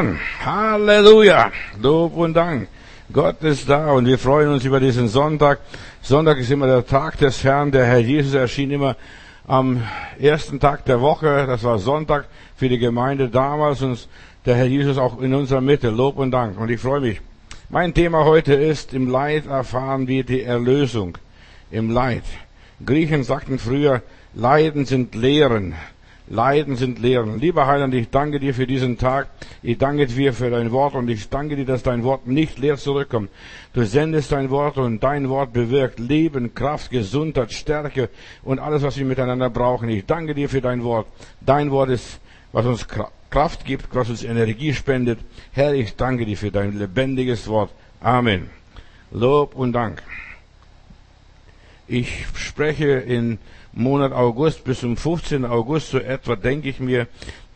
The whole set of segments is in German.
Herrn. Halleluja. Lob und Dank. Gott ist da und wir freuen uns über diesen Sonntag. Sonntag ist immer der Tag des Herrn. Der Herr Jesus erschien immer am ersten Tag der Woche. Das war Sonntag für die Gemeinde damals und der Herr Jesus auch in unserer Mitte. Lob und Dank. Und ich freue mich. Mein Thema heute ist, im Leid erfahren wir die Erlösung. Im Leid. Griechen sagten früher, Leiden sind Lehren. Leiden sind Lehren. Lieber Heiland, ich danke dir für diesen Tag. Ich danke dir für dein Wort und ich danke dir, dass dein Wort nicht leer zurückkommt. Du sendest dein Wort und dein Wort bewirkt Leben, Kraft, Gesundheit, Stärke und alles, was wir miteinander brauchen. Ich danke dir für dein Wort. Dein Wort ist, was uns Kraft gibt, was uns Energie spendet. Herr, ich danke dir für dein lebendiges Wort. Amen. Lob und Dank. Ich spreche in Monat August bis zum 15. August so etwa denke ich mir,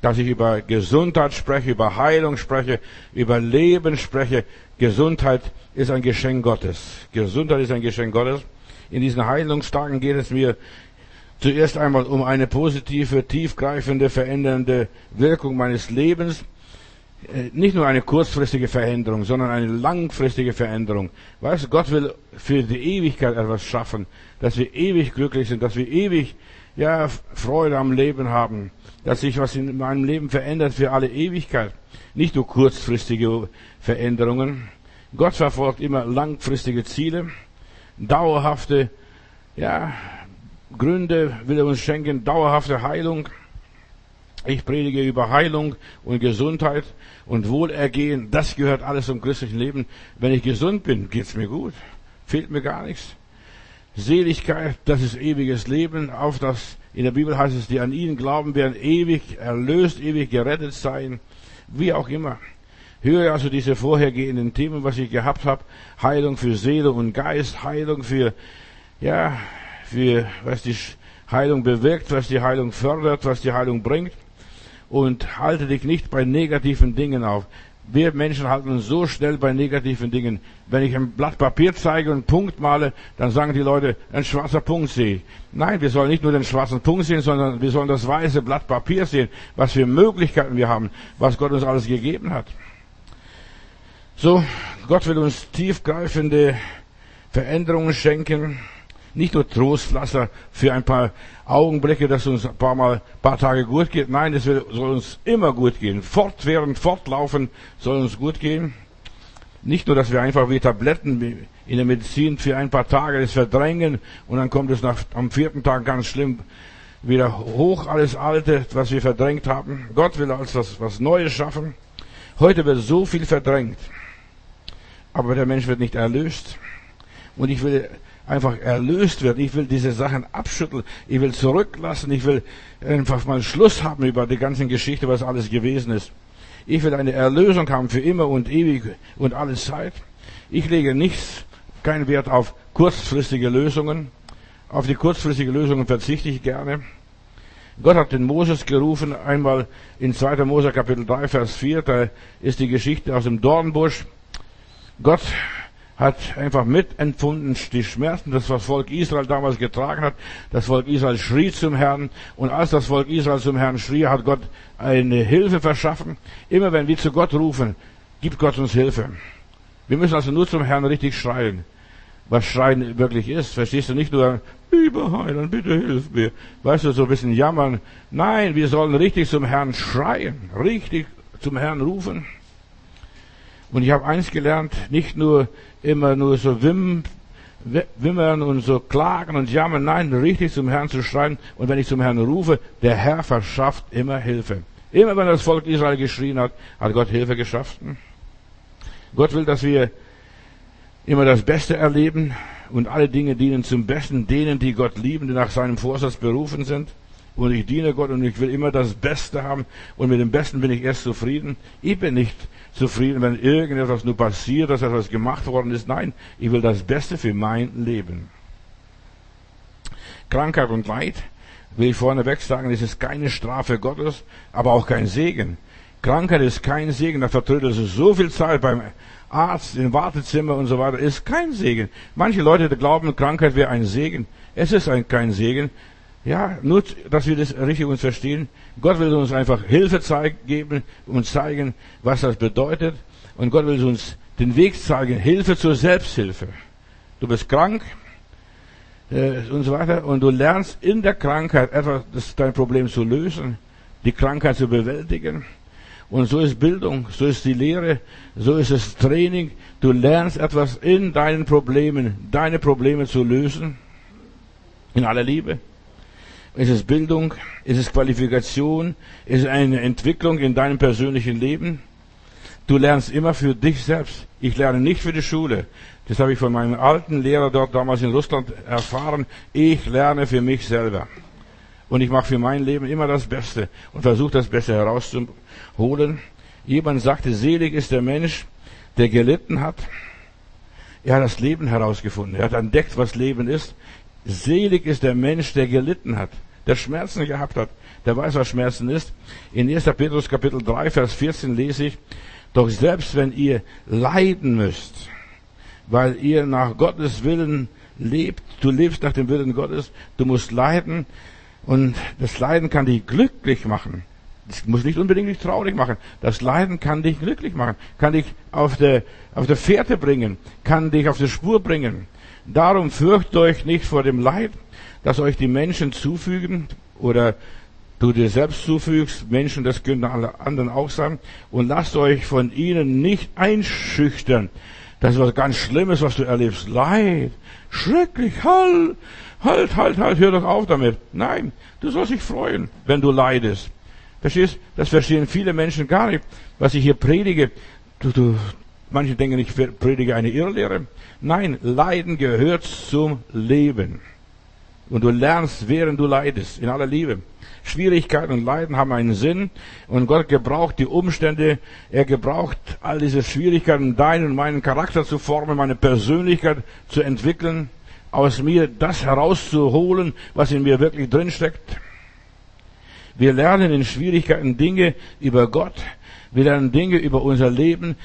dass ich über Gesundheit spreche, über Heilung spreche, über Leben spreche. Gesundheit ist ein Geschenk Gottes. Gesundheit ist ein Geschenk Gottes. In diesen Heilungstagen geht es mir zuerst einmal um eine positive, tiefgreifende, verändernde Wirkung meines Lebens. Äh, nicht nur eine kurzfristige Veränderung, sondern eine langfristige Veränderung. Weißt du, Gott will für die Ewigkeit etwas schaffen, dass wir ewig glücklich sind, dass wir ewig, ja, Freude am Leben haben, dass sich was in meinem Leben verändert für alle Ewigkeit. Nicht nur kurzfristige Veränderungen. Gott verfolgt immer langfristige Ziele, dauerhafte, ja, Gründe will er uns schenken, dauerhafte Heilung, ich predige über Heilung und Gesundheit und Wohlergehen. Das gehört alles zum christlichen Leben. Wenn ich gesund bin, geht's mir gut. Fehlt mir gar nichts. Seligkeit, das ist ewiges Leben. Auf das, in der Bibel heißt es, die an ihn glauben, werden ewig erlöst, ewig gerettet sein. Wie auch immer. Höre also diese vorhergehenden Themen, was ich gehabt habe. Heilung für Seele und Geist, Heilung für, ja, für, was die Heilung bewirkt, was die Heilung fördert, was die Heilung bringt und halte dich nicht bei negativen Dingen auf. Wir Menschen halten uns so schnell bei negativen Dingen. Wenn ich ein Blatt Papier zeige und einen Punkt male, dann sagen die Leute, ein schwarzer Punkt sehe. Nein, wir sollen nicht nur den schwarzen Punkt sehen, sondern wir sollen das weiße Blatt Papier sehen, was für Möglichkeiten wir haben, was Gott uns alles gegeben hat. So, Gott will uns tiefgreifende Veränderungen schenken nicht nur Trostpflaster für ein paar Augenblicke, dass uns ein paar Mal, paar Tage gut geht. Nein, es soll uns immer gut gehen. Fortwährend, fortlaufen soll uns gut gehen. Nicht nur, dass wir einfach wie Tabletten in der Medizin für ein paar Tage das verdrängen und dann kommt es nach, am vierten Tag ganz schlimm wieder hoch, alles Alte, was wir verdrängt haben. Gott will als was, was Neues schaffen. Heute wird so viel verdrängt. Aber der Mensch wird nicht erlöst. Und ich will einfach erlöst wird. Ich will diese Sachen abschütteln. Ich will zurücklassen. Ich will einfach mal Schluss haben über die ganze Geschichte, was alles gewesen ist. Ich will eine Erlösung haben für immer und ewig und alle Zeit. Ich lege nichts, keinen Wert auf kurzfristige Lösungen. Auf die kurzfristige Lösungen verzichte ich gerne. Gott hat den Moses gerufen, einmal in 2. Mose Kapitel 3, Vers 4, da ist die Geschichte aus dem Dornbusch. Gott hat einfach mitempfunden die Schmerzen, das was Volk Israel damals getragen hat. Das Volk Israel schrie zum Herrn und als das Volk Israel zum Herrn schrie, hat Gott eine Hilfe verschaffen. Immer wenn wir zu Gott rufen, gibt Gott uns Hilfe. Wir müssen also nur zum Herrn richtig schreien. Was Schreien wirklich ist, verstehst du nicht nur, lieber Heiland, bitte hilf mir. Weißt du, so ein bisschen jammern. Nein, wir sollen richtig zum Herrn schreien, richtig zum Herrn rufen. Und ich habe eins gelernt, nicht nur immer nur so wim, wimmern und so klagen und jammern, nein, richtig zum Herrn zu schreien. Und wenn ich zum Herrn rufe, der Herr verschafft immer Hilfe. Immer wenn das Volk Israel geschrien hat, hat Gott Hilfe geschafft. Gott will, dass wir immer das Beste erleben und alle Dinge dienen zum Besten denen, die Gott lieben, die nach seinem Vorsatz berufen sind. Und ich diene Gott und ich will immer das Beste haben und mit dem Besten bin ich erst zufrieden. Ich bin nicht zufrieden, wenn irgendetwas nur passiert, dass etwas gemacht worden ist. Nein, ich will das Beste für mein Leben. Krankheit und Leid, will ich vorneweg sagen, das ist keine Strafe Gottes, aber auch kein Segen. Krankheit ist kein Segen, da vertrödelt es so viel Zeit beim Arzt, im Wartezimmer und so weiter, ist kein Segen. Manche Leute glauben, Krankheit wäre ein Segen. Es ist ein, kein Segen. Ja, nur, dass wir das richtig uns verstehen. Gott will uns einfach Hilfe zeigen, geben und zeigen, was das bedeutet. Und Gott will uns den Weg zeigen, Hilfe zur Selbsthilfe. Du bist krank äh, und so weiter und du lernst in der Krankheit etwas, das dein Problem zu lösen, die Krankheit zu bewältigen. Und so ist Bildung, so ist die Lehre, so ist das Training. Du lernst etwas in deinen Problemen, deine Probleme zu lösen. In aller Liebe. Ist es Bildung? Ist es Qualifikation? Ist es eine Entwicklung in deinem persönlichen Leben? Du lernst immer für dich selbst. Ich lerne nicht für die Schule. Das habe ich von meinem alten Lehrer dort damals in Russland erfahren. Ich lerne für mich selber. Und ich mache für mein Leben immer das Beste und versuche das Beste herauszuholen. Jemand sagte, selig ist der Mensch, der gelitten hat. Er hat das Leben herausgefunden. Er hat entdeckt, was Leben ist. Selig ist der Mensch, der gelitten hat, der Schmerzen gehabt hat, der weiß, was Schmerzen ist. In 1. Petrus Kapitel 3, Vers 14 lese ich, doch selbst wenn ihr leiden müsst, weil ihr nach Gottes Willen lebt, du lebst nach dem Willen Gottes, du musst leiden und das Leiden kann dich glücklich machen. Das muss nicht unbedingt dich traurig machen. Das Leiden kann dich glücklich machen, kann dich auf der, auf der Fährte bringen, kann dich auf die Spur bringen. Darum fürcht euch nicht vor dem Leid, das euch die Menschen zufügen oder du dir selbst zufügst, Menschen, das können alle anderen auch sein, und lasst euch von ihnen nicht einschüchtern. Das ist was ganz Schlimmes, was du erlebst. Leid, schrecklich, halt, halt, halt, halt, hör doch auf damit. Nein, du sollst dich freuen, wenn du leidest. Verstehst? Das verstehen viele Menschen gar nicht, was ich hier predige. Du, du, manche denken, ich predige eine Irrlehre. Nein, Leiden gehört zum Leben. Und du lernst, während du leidest, in aller Liebe. Schwierigkeiten und Leiden haben einen Sinn und Gott gebraucht die Umstände, er gebraucht all diese Schwierigkeiten, deinen und meinen Charakter zu formen, meine Persönlichkeit zu entwickeln, aus mir das herauszuholen, was in mir wirklich drinsteckt. Wir lernen in Schwierigkeiten Dinge über Gott, wir lernen Dinge über unser Leben,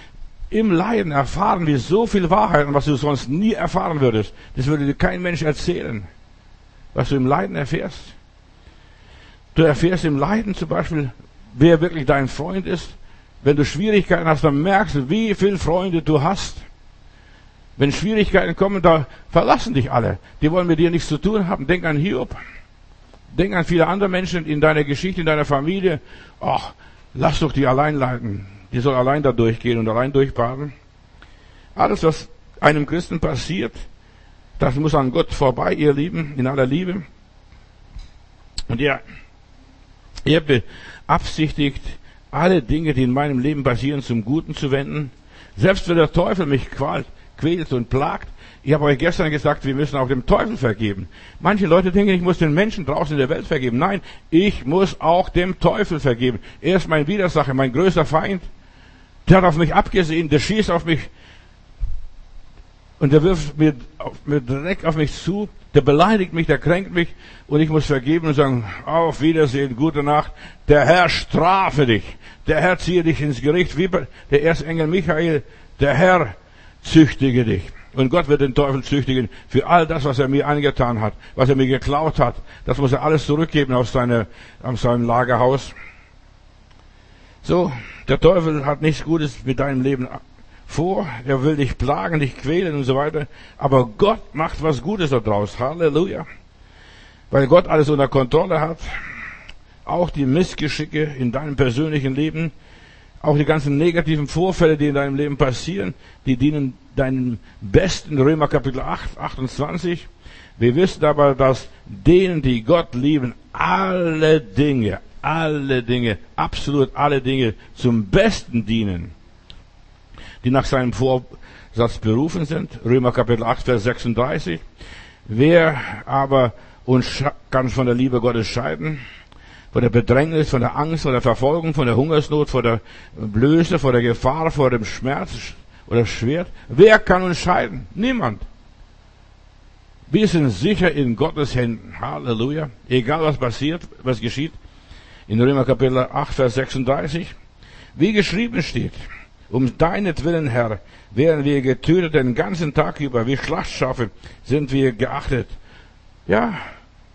im Leiden erfahren wir so viel Wahrheit, was du sonst nie erfahren würdest. Das würde dir kein Mensch erzählen, was du im Leiden erfährst. Du erfährst im Leiden zum Beispiel, wer wirklich dein Freund ist. Wenn du Schwierigkeiten hast, dann merkst du, wie viele Freunde du hast. Wenn Schwierigkeiten kommen, da verlassen dich alle. Die wollen mit dir nichts zu tun haben. Denk an Hiob. Denk an viele andere Menschen in deiner Geschichte, in deiner Familie. Ach, lass doch die allein leiden. Die soll allein da durchgehen und allein durchbaden. Alles, was einem Christen passiert, das muss an Gott vorbei, ihr Lieben, in aller Liebe. Und er, er beabsichtigt, alle Dinge, die in meinem Leben passieren, zum Guten zu wenden. Selbst wenn der Teufel mich quält, quält und plagt. Ich habe euch gestern gesagt, wir müssen auch dem Teufel vergeben. Manche Leute denken, ich muss den Menschen draußen in der Welt vergeben. Nein, ich muss auch dem Teufel vergeben. Er ist mein Widersacher, mein größter Feind. Der hat auf mich abgesehen, der schießt auf mich und der wirft mir, mir direkt auf mich zu, der beleidigt mich, der kränkt mich und ich muss vergeben und sagen, auf Wiedersehen, gute Nacht, der Herr strafe dich, der Herr ziehe dich ins Gericht, wie der Erzengel Michael, der Herr züchtige dich. Und Gott wird den Teufel züchtigen für all das, was er mir angetan hat, was er mir geklaut hat. Das muss er alles zurückgeben aus, seiner, aus seinem Lagerhaus. So, der Teufel hat nichts Gutes mit deinem Leben vor. Er will dich plagen, dich quälen und so weiter. Aber Gott macht was Gutes daraus. Halleluja. Weil Gott alles unter Kontrolle hat. Auch die Missgeschicke in deinem persönlichen Leben. Auch die ganzen negativen Vorfälle, die in deinem Leben passieren, die dienen deinem besten Römer Kapitel 8, 28. Wir wissen aber, dass denen, die Gott lieben, alle Dinge, alle Dinge, absolut alle Dinge zum Besten dienen die nach seinem Vorsatz berufen sind. Römer Kapitel 8, Vers 36. Wer aber uns kann von der Liebe Gottes scheiden? Von der Bedrängnis, von der Angst, von der Verfolgung, von der Hungersnot, von der Blöße, vor der Gefahr, vor dem Schmerz oder Schwert. Wer kann uns scheiden? Niemand. Wir sind sicher in Gottes Händen. Halleluja. Egal was passiert, was geschieht. In Römer Kapitel 8, Vers 36. Wie geschrieben steht. Um deinetwillen, Herr, werden wir getötet den ganzen Tag über. Wie Schlachtschafe sind wir geachtet. Ja,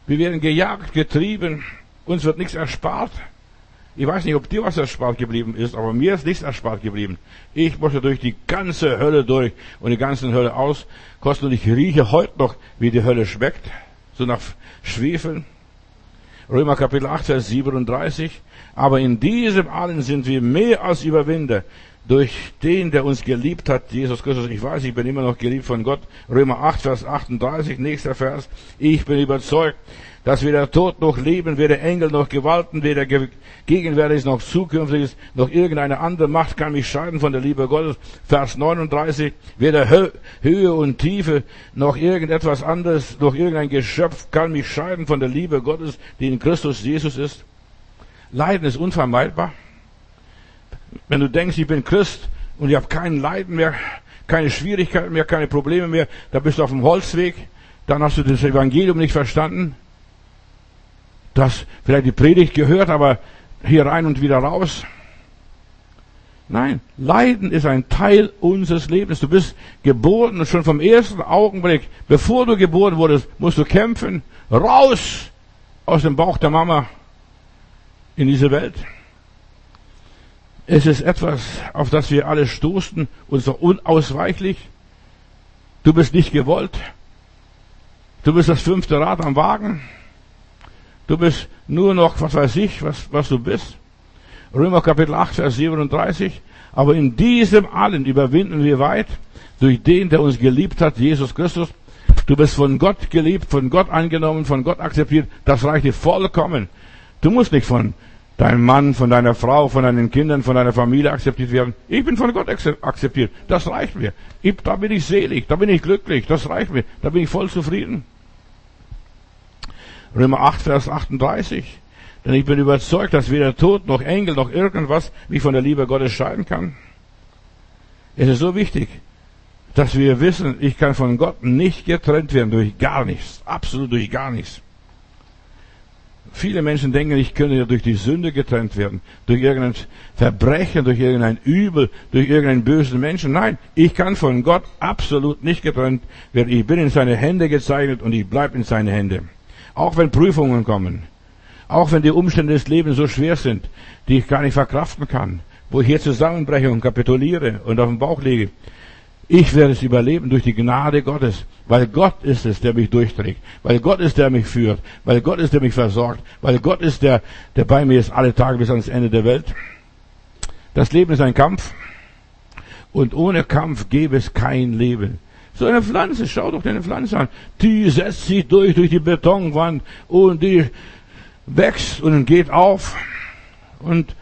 Wir werden gejagt, getrieben. Uns wird nichts erspart. Ich weiß nicht, ob dir was erspart geblieben ist, aber mir ist nichts erspart geblieben. Ich musste durch die ganze Hölle durch und die ganze Hölle auskosten und ich rieche heute noch, wie die Hölle schmeckt. So nach Schwefel. Römer Kapitel 8, Vers 37. Aber in diesem allen sind wir mehr als Überwinder durch den, der uns geliebt hat, Jesus Christus. Ich weiß, ich bin immer noch geliebt von Gott. Römer 8, Vers 38, nächster Vers. Ich bin überzeugt, dass weder Tod noch Leben, weder Engel noch Gewalten, weder Gegenwärtiges noch Zukünftiges, noch irgendeine andere Macht kann mich scheiden von der Liebe Gottes. Vers 39, weder Höhe und Tiefe, noch irgendetwas anderes, noch irgendein Geschöpf kann mich scheiden von der Liebe Gottes, die in Christus Jesus ist. Leiden ist unvermeidbar. Wenn du denkst, ich bin Christ und ich habe kein Leiden mehr, keine Schwierigkeiten mehr, keine Probleme mehr, da bist du auf dem Holzweg, dann hast du das Evangelium nicht verstanden. Du vielleicht die Predigt gehört, aber hier rein und wieder raus. Nein, Leiden ist ein Teil unseres Lebens. Du bist geboren und schon vom ersten Augenblick, bevor du geboren wurdest, musst du kämpfen. Raus aus dem Bauch der Mama in diese Welt. Es ist etwas, auf das wir alle stoßen, und so unausweichlich. Du bist nicht gewollt. Du bist das fünfte Rad am Wagen. Du bist nur noch, was weiß ich, was, was du bist. Römer Kapitel 8, Vers 37. Aber in diesem allen überwinden wir weit durch den, der uns geliebt hat, Jesus Christus. Du bist von Gott geliebt, von Gott angenommen, von Gott akzeptiert. Das reicht dir vollkommen. Du musst nicht von deinem Mann, von deiner Frau, von deinen Kindern, von deiner Familie akzeptiert werden. Ich bin von Gott akzeptiert. Das reicht mir. Ich, da bin ich selig, da bin ich glücklich. Das reicht mir. Da bin ich voll zufrieden. Römer 8, Vers 38. Denn ich bin überzeugt, dass weder Tod noch Engel noch irgendwas mich von der Liebe Gottes scheiden kann. Es ist so wichtig, dass wir wissen, ich kann von Gott nicht getrennt werden durch gar nichts. Absolut durch gar nichts. Viele Menschen denken, ich könnte ja durch die Sünde getrennt werden, durch irgendein Verbrechen, durch irgendein Übel, durch irgendeinen bösen Menschen. Nein, ich kann von Gott absolut nicht getrennt werden. Ich bin in seine Hände gezeichnet und ich bleibe in seine Hände. Auch wenn Prüfungen kommen. Auch wenn die Umstände des Lebens so schwer sind, die ich gar nicht verkraften kann. Wo ich hier zusammenbreche und kapituliere und auf den Bauch lege. Ich werde es überleben durch die Gnade Gottes, weil Gott ist es, der mich durchträgt, weil Gott ist, der mich führt, weil Gott ist, der mich versorgt, weil Gott ist, der, der bei mir ist alle Tage bis ans Ende der Welt. Das Leben ist ein Kampf und ohne Kampf gäbe es kein Leben. So eine Pflanze, schau doch deine Pflanze an. Die setzt sich durch, durch die Betonwand und die wächst und geht auf. Und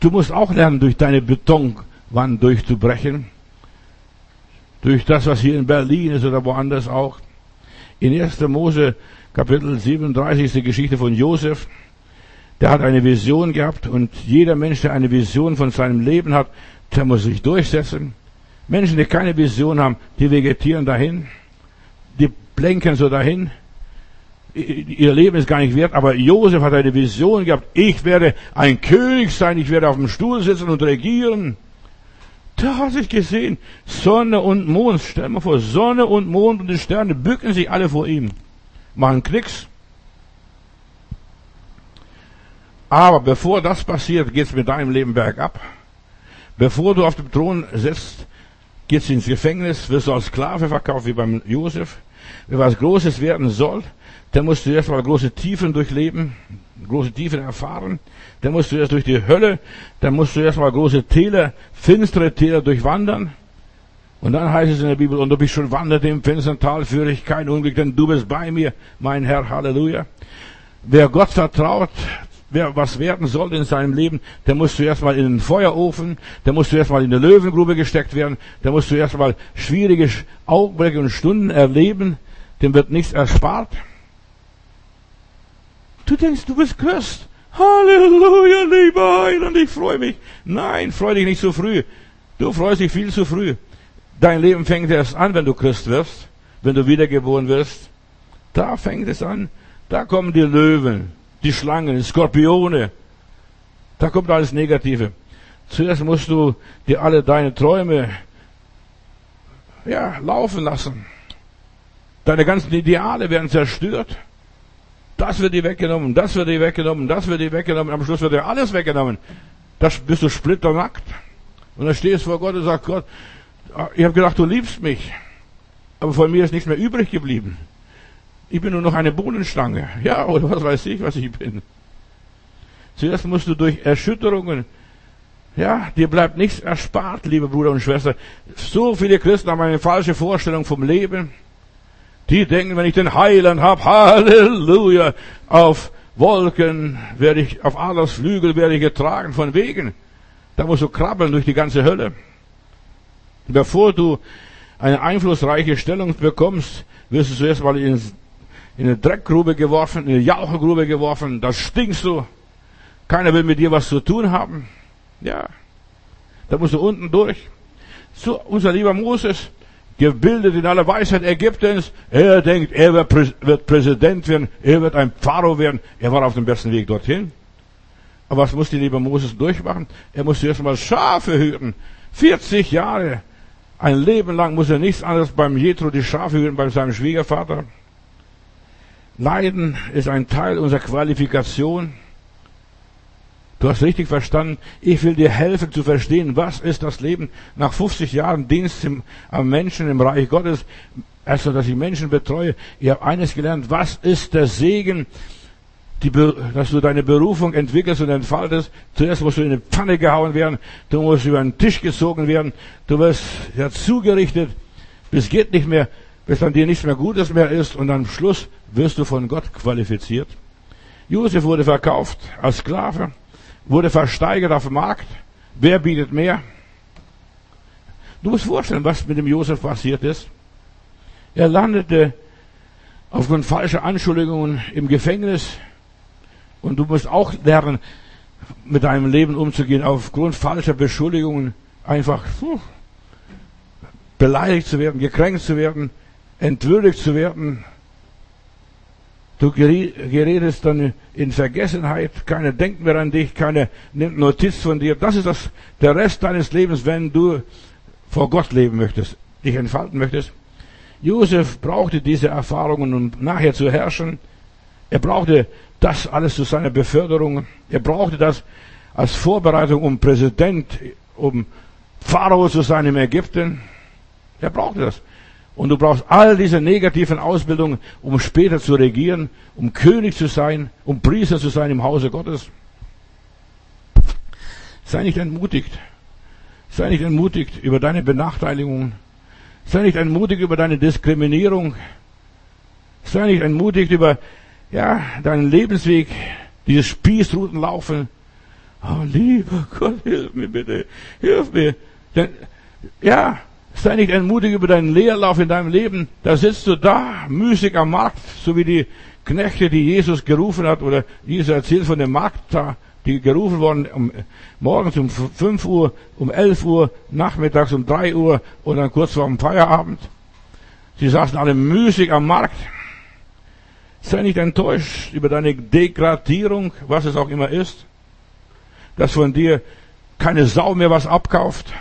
du musst auch lernen, durch deine Betonwand durchzubrechen. Durch das, was hier in Berlin ist oder woanders auch. In 1. Mose Kapitel 37 ist die Geschichte von Josef. Der hat eine Vision gehabt und jeder Mensch, der eine Vision von seinem Leben hat, der muss sich durchsetzen. Menschen, die keine Vision haben, die vegetieren dahin, die blenken so dahin. Ihr Leben ist gar nicht wert, aber Josef hat eine Vision gehabt. Ich werde ein König sein, ich werde auf dem Stuhl sitzen und regieren. Da hat sich gesehen, Sonne und Mond, stell mal vor, Sonne und Mond und die Sterne bücken sich alle vor ihm, machen Knicks. Aber bevor das passiert, geht's mit deinem Leben bergab. Bevor du auf dem Thron sitzt, geht's ins Gefängnis, wirst du als Sklave verkauft wie beim Josef. Wer was Großes werden soll, der musst du erst mal große Tiefen durchleben, große Tiefen erfahren. Dann musst du erst durch die Hölle, dann musst du erst mal große Täler, finstere Täler durchwandern. Und dann heißt es in der Bibel, und ob ich schon wanderte im finstern Tal, führe ich kein Unglück, denn du bist bei mir, mein Herr, Halleluja. Wer Gott vertraut, wer was werden soll in seinem Leben, der muss zuerst mal in den Feuerofen, der muss zuerst mal in die Löwengrube gesteckt werden, der muss zuerst mal schwierige Augenblicke und Stunden erleben, dem wird nichts erspart. Du denkst, du bist Christ. Halleluja, lieber Heiland, ich freue mich. Nein, freu dich nicht zu früh. Du freust dich viel zu früh. Dein Leben fängt erst an, wenn du Christ wirst, wenn du wiedergeboren wirst. Da fängt es an. Da kommen die Löwen die Schlangen, die Skorpione. Da kommt alles Negative. Zuerst musst du dir alle deine Träume ja, laufen lassen. Deine ganzen Ideale werden zerstört. Das wird dir weggenommen, das wird dir weggenommen, das wird dir weggenommen. Am Schluss wird dir alles weggenommen. Das bist du splitternackt. Und dann stehst du vor Gott und sagst, Gott, ich habe gedacht, du liebst mich. Aber von mir ist nichts mehr übrig geblieben. Ich bin nur noch eine Bohnenstange. Ja, oder was weiß ich, was ich bin. Zuerst musst du durch Erschütterungen, ja, dir bleibt nichts erspart, liebe Bruder und Schwester. So viele Christen haben eine falsche Vorstellung vom Leben. Die denken, wenn ich den Heiland habe, Halleluja, auf Wolken werde ich, auf Adlers Flügel werde ich getragen von Wegen. Da musst du krabbeln durch die ganze Hölle. Bevor du eine einflussreiche Stellung bekommst, wirst du zuerst mal in, in eine Dreckgrube geworfen, in eine Jauchegrube geworfen, da stinkst du. Keiner will mit dir was zu tun haben. Ja. Da musst du unten durch. So, unser lieber Moses, gebildet in aller Weisheit Ägyptens. Er denkt, er wird, Prä wird, Präsident werden, er wird ein Pharao werden. Er war auf dem besten Weg dorthin. Aber was musste lieber Moses durchmachen? Er musste erst mal Schafe hüten. 40 Jahre. Ein Leben lang muss er nichts anderes beim Jethro die Schafe hüten, bei seinem Schwiegervater. Leiden ist ein Teil unserer Qualifikation. Du hast richtig verstanden. Ich will dir helfen zu verstehen, was ist das Leben nach 50 Jahren Dienst im, am Menschen im Reich Gottes. Also, dass ich Menschen betreue. Ich habe eines gelernt. Was ist der Segen, die, dass du deine Berufung entwickelst und entfaltest? Zuerst musst du in eine Pfanne gehauen werden. Du musst über den Tisch gezogen werden. Du wirst ja zugerichtet. Bis geht nicht mehr, bis dann dir nichts mehr Gutes mehr ist. Und am Schluss wirst du von Gott qualifiziert. Josef wurde verkauft als Sklave wurde versteigert auf dem Markt. Wer bietet mehr? Du musst vorstellen, was mit dem Josef passiert ist. Er landete aufgrund falscher Anschuldigungen im Gefängnis. Und du musst auch lernen, mit deinem Leben umzugehen, aufgrund falscher Beschuldigungen einfach puh, beleidigt zu werden, gekränkt zu werden, entwürdigt zu werden, Du gerätest dann in Vergessenheit, keiner denkt mehr an dich, keiner nimmt Notiz von dir. Das ist das, der Rest deines Lebens, wenn du vor Gott leben möchtest, dich entfalten möchtest. Josef brauchte diese Erfahrungen, um nachher zu herrschen. Er brauchte das alles zu seiner Beförderung. Er brauchte das als Vorbereitung, um Präsident, um Pharao zu sein im Ägypten. Er brauchte das. Und du brauchst all diese negativen Ausbildungen, um später zu regieren, um König zu sein, um Priester zu sein im Hause Gottes. Sei nicht entmutigt. Sei nicht entmutigt über deine Benachteiligungen. Sei nicht entmutigt über deine Diskriminierung. Sei nicht entmutigt über, ja, deinen Lebensweg, dieses Spießrutenlaufen. Oh, lieber Gott, hilf mir bitte. Hilf mir. Denn, ja, Sei nicht entmutigt über deinen Leerlauf in deinem Leben. Da sitzt du da, müßig am Markt, so wie die Knechte, die Jesus gerufen hat, oder Jesus erzählt von dem Markt da, die gerufen worden um, morgens um 5 Uhr, um 11 Uhr, nachmittags um 3 Uhr und dann kurz vor dem Feierabend. Sie saßen alle müßig am Markt. Sei nicht enttäuscht über deine Degradierung, was es auch immer ist, dass von dir keine Sau mehr was abkauft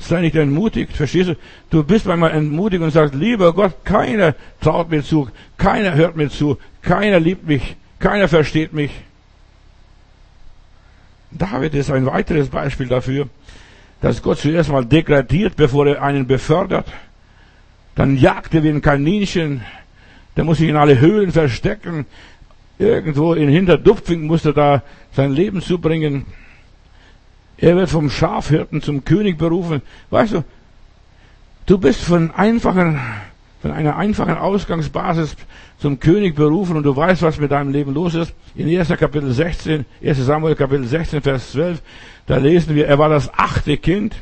Sei nicht entmutigt, verstehst du? Du bist manchmal entmutigt und sagst, lieber Gott, keiner traut mir zu, keiner hört mir zu, keiner liebt mich, keiner versteht mich. David ist ein weiteres Beispiel dafür, dass Gott zuerst mal degradiert, bevor er einen befördert. Dann jagt er wie ein Kaninchen, der muss sich in alle Höhlen verstecken, irgendwo in Hinterdupfing muss er da sein Leben zubringen. Er wird vom Schafhirten zum König berufen. Weißt du, du bist von einfachen, von einer einfachen Ausgangsbasis zum König berufen und du weißt, was mit deinem Leben los ist. In 1. Kapitel 16, 1. Samuel Kapitel 16, Vers 12, da lesen wir, er war das achte Kind.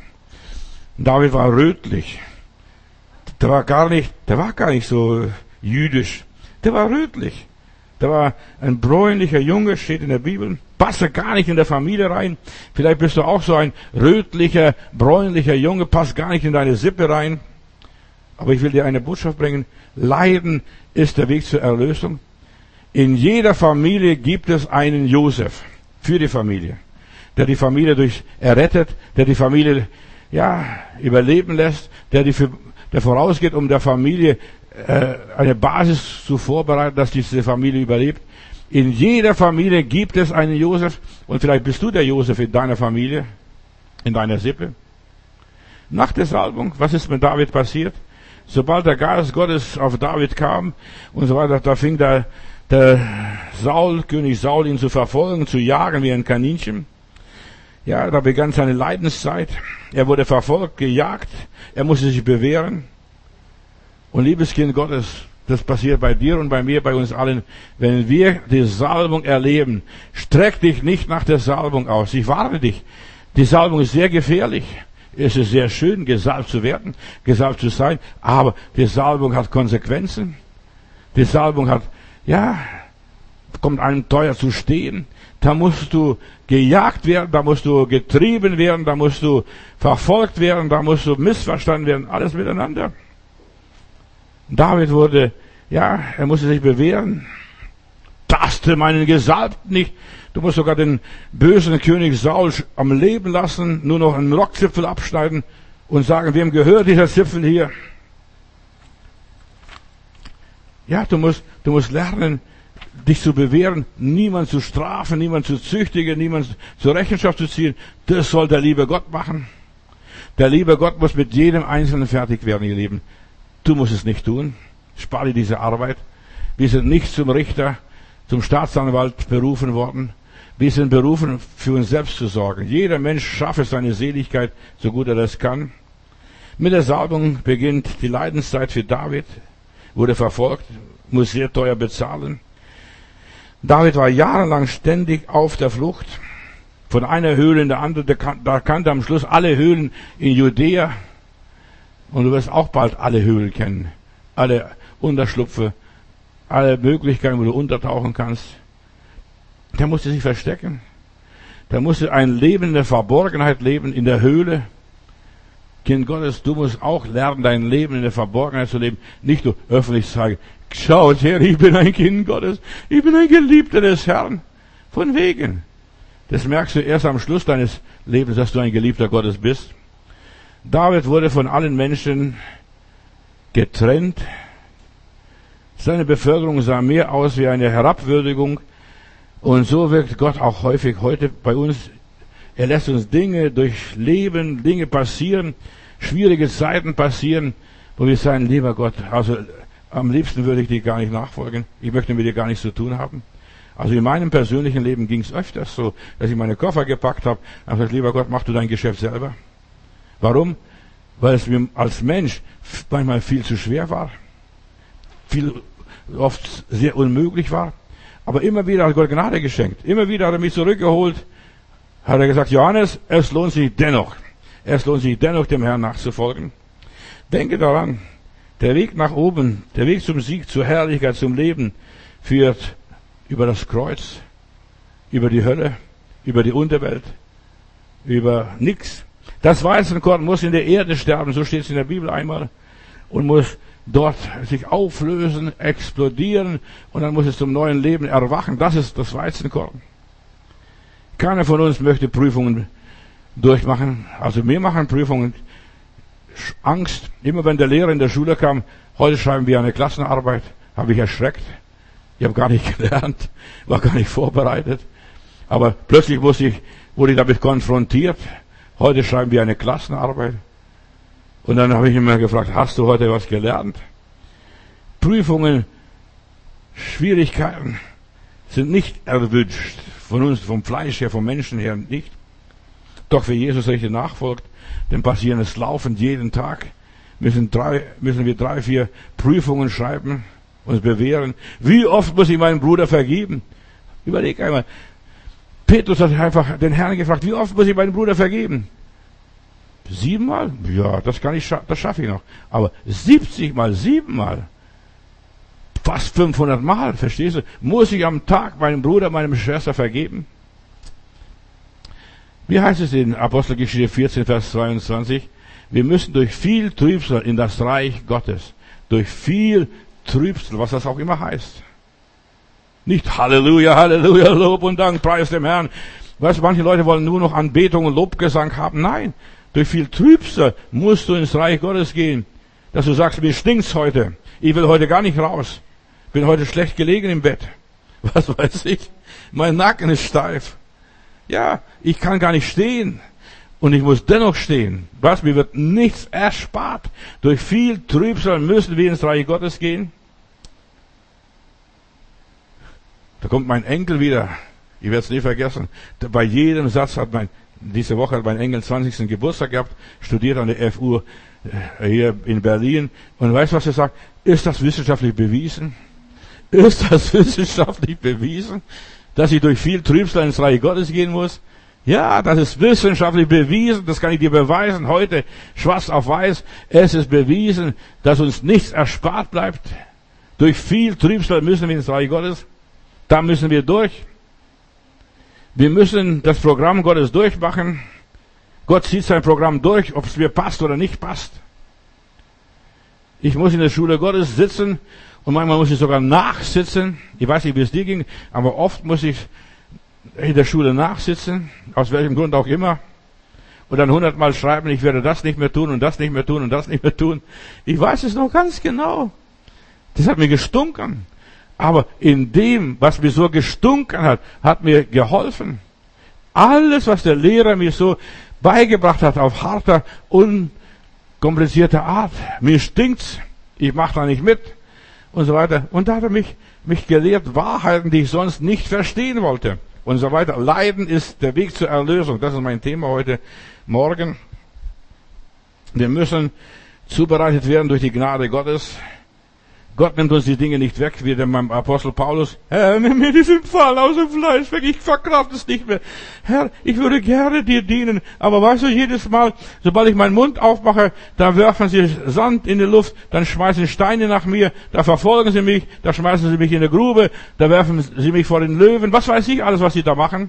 David war rötlich. Der war gar nicht, der war gar nicht so jüdisch. Der war rötlich. Der war ein bräunlicher Junge, steht in der Bibel. Passt gar nicht in der Familie rein. Vielleicht bist du auch so ein rötlicher, bräunlicher Junge, passt gar nicht in deine Sippe rein. Aber ich will dir eine Botschaft bringen. Leiden ist der Weg zur Erlösung. In jeder Familie gibt es einen Josef für die Familie, der die Familie durch errettet, der die Familie ja, überleben lässt, der, die, der vorausgeht, um der Familie eine Basis zu vorbereiten, dass diese Familie überlebt. In jeder Familie gibt es einen Josef und vielleicht bist du der Josef in deiner Familie, in deiner Sippe. Nach der Salbung, was ist mit David passiert? Sobald der Geist Gottes auf David kam und so weiter, da fing der, der Saul, König Saul, ihn zu verfolgen, zu jagen wie ein Kaninchen. Ja, da begann seine Leidenszeit. Er wurde verfolgt, gejagt. Er musste sich bewähren. Und liebes Kind Gottes, das passiert bei dir und bei mir, bei uns allen. Wenn wir die Salbung erleben, streck dich nicht nach der Salbung aus. Ich warne dich. Die Salbung ist sehr gefährlich. Es ist sehr schön, gesalbt zu werden, gesalbt zu sein, aber die Salbung hat Konsequenzen. Die Salbung hat, ja, kommt einem teuer zu stehen. Da musst du gejagt werden, da musst du getrieben werden, da musst du verfolgt werden, da musst du missverstanden werden, alles miteinander. David wurde, ja, er musste sich bewähren. Taste meinen Gesalbten nicht. Du musst sogar den bösen König Saul am Leben lassen, nur noch einen Rockzipfel abschneiden und sagen, wem gehört dieser Zipfel hier? Ja, du musst, du musst lernen, dich zu bewähren, niemand zu strafen, niemand zu züchtigen, niemand zur Rechenschaft zu ziehen. Das soll der liebe Gott machen. Der liebe Gott muss mit jedem Einzelnen fertig werden, ihr Lieben. Du musst es nicht tun. Spar dir diese Arbeit. Wir sind nicht zum Richter, zum Staatsanwalt berufen worden. Wir sind berufen, für uns selbst zu sorgen. Jeder Mensch schaffe seine Seligkeit, so gut er das kann. Mit der Salbung beginnt die Leidenszeit für David, wurde verfolgt, muss sehr teuer bezahlen. David war jahrelang ständig auf der Flucht, von einer Höhle in der andere, da kannte am Schluss alle Höhlen in Judäa, und du wirst auch bald alle Höhlen kennen, alle Unterschlupfe, alle Möglichkeiten, wo du untertauchen kannst. Der musste sich verstecken. Der musste ein Leben in der Verborgenheit leben, in der Höhle. Kind Gottes, du musst auch lernen, dein Leben in der Verborgenheit zu leben. Nicht nur öffentlich sagen, schaut her, ich bin ein Kind Gottes, ich bin ein Geliebter des Herrn. Von wegen. Das merkst du erst am Schluss deines Lebens, dass du ein Geliebter Gottes bist. David wurde von allen Menschen getrennt. Seine Beförderung sah mehr aus wie eine Herabwürdigung. Und so wirkt Gott auch häufig heute bei uns. Er lässt uns Dinge durchleben, Dinge passieren, schwierige Zeiten passieren, wo wir sagen, lieber Gott, also am liebsten würde ich dir gar nicht nachfolgen. Ich möchte mit dir gar nichts zu tun haben. Also in meinem persönlichen Leben ging es öfters so, dass ich meine Koffer gepackt habe und gesagt, lieber Gott, mach du dein Geschäft selber. Warum? Weil es mir als Mensch manchmal viel zu schwer war, viel oft sehr unmöglich war. Aber immer wieder hat Gott Gnade geschenkt. Immer wieder hat er mich zurückgeholt. Hat er gesagt, Johannes, es lohnt sich dennoch. Es lohnt sich dennoch, dem Herrn nachzufolgen. Denke daran, der Weg nach oben, der Weg zum Sieg, zur Herrlichkeit, zum Leben führt über das Kreuz, über die Hölle, über die Unterwelt, über nichts. Das Weizenkorn muss in der Erde sterben, so steht es in der Bibel einmal, und muss dort sich auflösen, explodieren, und dann muss es zum neuen Leben erwachen. Das ist das Weizenkorn. Keiner von uns möchte Prüfungen durchmachen. Also wir machen Prüfungen. Angst. Immer wenn der Lehrer in der Schule kam, heute schreiben wir eine Klassenarbeit, habe ich erschreckt. Ich habe gar nicht gelernt, war gar nicht vorbereitet. Aber plötzlich ich, wurde ich damit konfrontiert. Heute schreiben wir eine Klassenarbeit. Und dann habe ich immer gefragt, hast du heute was gelernt? Prüfungen, Schwierigkeiten sind nicht erwünscht. Von uns, vom Fleisch her, vom Menschen her nicht. Doch wer Jesus richtig nachfolgt, dem passieren es laufend jeden Tag. Müssen, drei, müssen wir drei, vier Prüfungen schreiben, uns bewähren. Wie oft muss ich meinen Bruder vergeben? Überleg einmal, Petrus hat einfach den Herrn gefragt, wie oft muss ich meinen Bruder vergeben? Siebenmal? Ja, das kann ich, das schaffe ich noch. Aber 70 mal, siebenmal? Fast 500 Mal, verstehst du? Muss ich am Tag meinem Bruder, meinem Schwester vergeben? Wie heißt es in Apostelgeschichte 14, Vers 22? Wir müssen durch viel Trübsal in das Reich Gottes. Durch viel Trübsal, was das auch immer heißt. Nicht Halleluja, Halleluja, Lob und Dank, Preis dem Herrn. Weißt du, manche Leute wollen nur noch Anbetung und Lobgesang haben. Nein, Durch viel Trübsal musst du ins Reich Gottes gehen. Dass du sagst, mir stinkt's heute. Ich will heute gar nicht raus. Bin heute schlecht gelegen im Bett. Was weiß ich? Mein Nacken ist steif. Ja, ich kann gar nicht stehen. Und ich muss dennoch stehen. Was? Mir wird nichts erspart. Durch viel Trübsal müssen wir ins Reich Gottes gehen. Da kommt mein Enkel wieder. Ich werde es nie vergessen. Bei jedem Satz hat mein, diese Woche hat mein Enkel 20. Geburtstag gehabt, studiert an der FU äh, hier in Berlin. Und weißt du, was er sagt? Ist das wissenschaftlich bewiesen? Ist das wissenschaftlich bewiesen, dass ich durch viel Trübsal ins Reich Gottes gehen muss? Ja, das ist wissenschaftlich bewiesen, das kann ich dir beweisen, heute schwarz auf weiß. Es ist bewiesen, dass uns nichts erspart bleibt. Durch viel Trübsal müssen wir ins Reich Gottes. Da müssen wir durch. Wir müssen das Programm Gottes durchmachen. Gott zieht sein Programm durch, ob es mir passt oder nicht passt. Ich muss in der Schule Gottes sitzen und manchmal muss ich sogar nachsitzen. Ich weiß nicht, wie es dir ging, aber oft muss ich in der Schule nachsitzen, aus welchem Grund auch immer. Und dann hundertmal schreiben, ich werde das nicht mehr tun und das nicht mehr tun und das nicht mehr tun. Ich weiß es noch ganz genau. Das hat mir gestunken. Aber in dem, was mir so gestunken hat, hat mir geholfen. Alles, was der Lehrer mir so beigebracht hat, auf harter, unkomplizierter Art. Mir stinkt's. Ich mache da nicht mit. Und so weiter. Und da hat er mich, mich gelehrt, Wahrheiten, die ich sonst nicht verstehen wollte. Und so weiter. Leiden ist der Weg zur Erlösung. Das ist mein Thema heute Morgen. Wir müssen zubereitet werden durch die Gnade Gottes. Gott nimmt uns die Dinge nicht weg, wie der Apostel Paulus. Herr, nimm mir diesen Pfahl aus dem Fleisch weg, ich verkraft es nicht mehr. Herr, ich würde gerne dir dienen, aber weißt du, jedes Mal, sobald ich meinen Mund aufmache, da werfen sie Sand in die Luft, dann schmeißen Steine nach mir, da verfolgen sie mich, da schmeißen sie mich in eine Grube, da werfen sie mich vor den Löwen, was weiß ich alles, was sie da machen.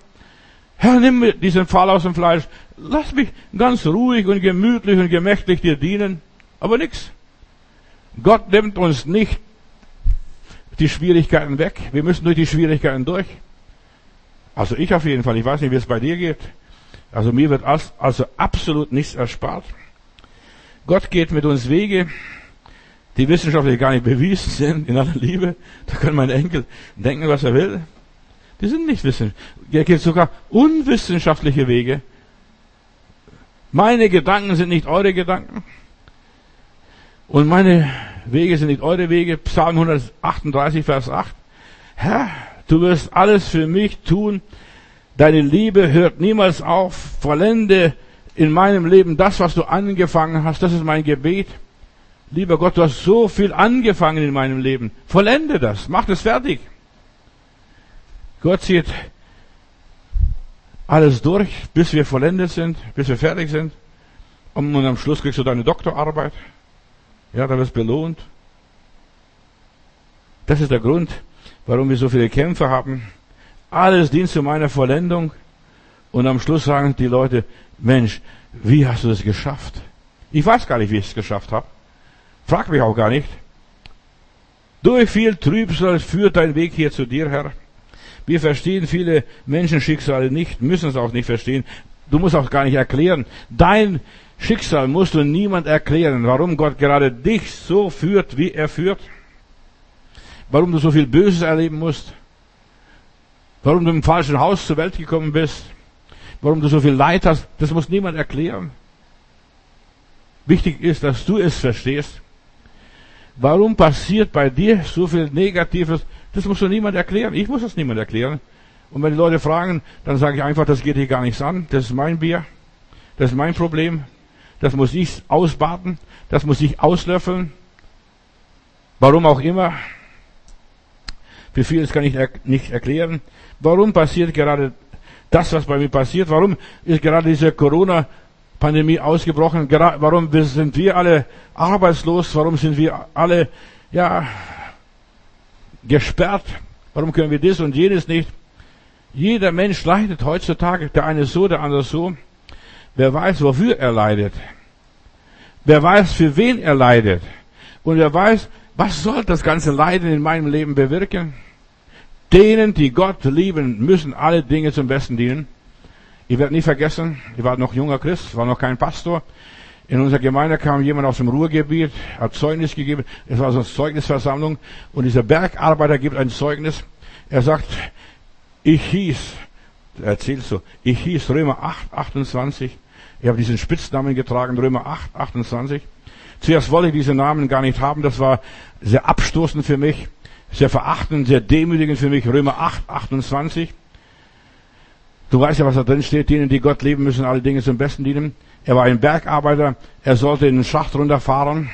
Herr, nimm mir diesen Pfahl aus dem Fleisch, lass mich ganz ruhig und gemütlich und gemächlich dir dienen, aber nix. Gott nimmt uns nicht die Schwierigkeiten weg. Wir müssen durch die Schwierigkeiten durch. Also ich auf jeden Fall. Ich weiß nicht, wie es bei dir geht. Also mir wird also absolut nichts erspart. Gott geht mit uns Wege, die wissenschaftlich gar nicht bewiesen sind, in aller Liebe. Da können meine Enkel denken, was er will. Die sind nicht wissenschaftlich. Er geht sogar unwissenschaftliche Wege. Meine Gedanken sind nicht eure Gedanken. Und meine Wege sind nicht eure Wege. Psalm 138, Vers 8. Herr, du wirst alles für mich tun. Deine Liebe hört niemals auf. Vollende in meinem Leben das, was du angefangen hast. Das ist mein Gebet. Lieber Gott, du hast so viel angefangen in meinem Leben. Vollende das. Mach das fertig. Gott zieht alles durch, bis wir vollendet sind, bis wir fertig sind. Und am Schluss kriegst du deine Doktorarbeit. Ja, da wirst belohnt. Das ist der Grund, warum wir so viele Kämpfe haben. Alles dient zu meiner Vollendung. Und am Schluss sagen die Leute, Mensch, wie hast du das geschafft? Ich weiß gar nicht, wie ich es geschafft habe. Frag mich auch gar nicht. Durch viel Trübsal führt dein Weg hier zu dir, Herr. Wir verstehen viele Menschenschicksale nicht, müssen es auch nicht verstehen. Du musst auch gar nicht erklären. Dein Schicksal musst du niemand erklären, warum Gott gerade dich so führt, wie er führt. Warum du so viel Böses erleben musst. Warum du im falschen Haus zur Welt gekommen bist. Warum du so viel Leid hast. Das muss niemand erklären. Wichtig ist, dass du es verstehst. Warum passiert bei dir so viel Negatives? Das muss du niemand erklären. Ich muss es niemand erklären. Und wenn die Leute fragen, dann sage ich einfach, das geht dir gar nichts an. Das ist mein Bier. Das ist mein Problem das muss ich ausbaden, das muss ich auslöffeln. Warum auch immer. Für vieles kann ich nicht erklären. Warum passiert gerade das, was bei mir passiert? Warum ist gerade diese Corona-Pandemie ausgebrochen? Warum sind wir alle arbeitslos? Warum sind wir alle, ja, gesperrt? Warum können wir das und jenes nicht? Jeder Mensch leidet heutzutage, der eine so, der andere so. Wer weiß, wofür er leidet. Wer weiß, für wen er leidet. Und wer weiß, was soll das ganze Leiden in meinem Leben bewirken? Denen, die Gott lieben, müssen alle Dinge zum Besten dienen. Ich werde nie vergessen, ich war noch junger Christ, war noch kein Pastor. In unserer Gemeinde kam jemand aus dem Ruhrgebiet, hat Zeugnis gegeben. Es war so eine Zeugnisversammlung. Und dieser Bergarbeiter gibt ein Zeugnis. Er sagt, ich hieß, er erzählt so, ich hieß Römer 8, 28. Ich habe diesen Spitznamen getragen, Römer 8, 28. Zuerst wollte ich diesen Namen gar nicht haben. Das war sehr abstoßend für mich, sehr verachtend, sehr demütigend für mich. Römer 8, 28. Du weißt ja, was da drin steht. Denen, die Gott leben müssen, alle Dinge zum Besten dienen. Er war ein Bergarbeiter. Er sollte in den Schacht runterfahren.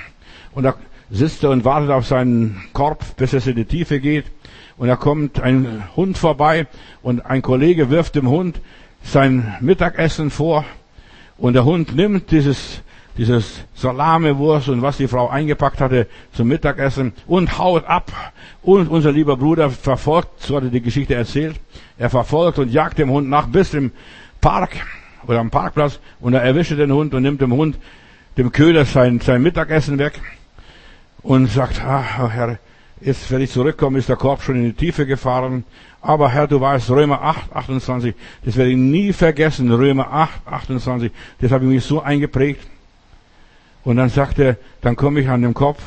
Und da sitzt er und wartet auf seinen Korb, bis es in die Tiefe geht. Und da kommt ein Hund vorbei und ein Kollege wirft dem Hund sein Mittagessen vor. Und der Hund nimmt dieses, dieses Salamewurst und was die Frau eingepackt hatte zum Mittagessen und haut ab. Und unser lieber Bruder verfolgt, so hat er die Geschichte erzählt, er verfolgt und jagt dem Hund nach bis im Park oder am Parkplatz und er erwischt den Hund und nimmt dem Hund, dem Köder sein, sein Mittagessen weg und sagt, ah, Herr, jetzt, wenn ich zurückkomme, ist der Korb schon in die Tiefe gefahren. Aber Herr, du weißt, Römer 8, 28, das werde ich nie vergessen, Römer 8, 28, das habe ich mich so eingeprägt. Und dann sagt er, dann komme ich an dem Kopf,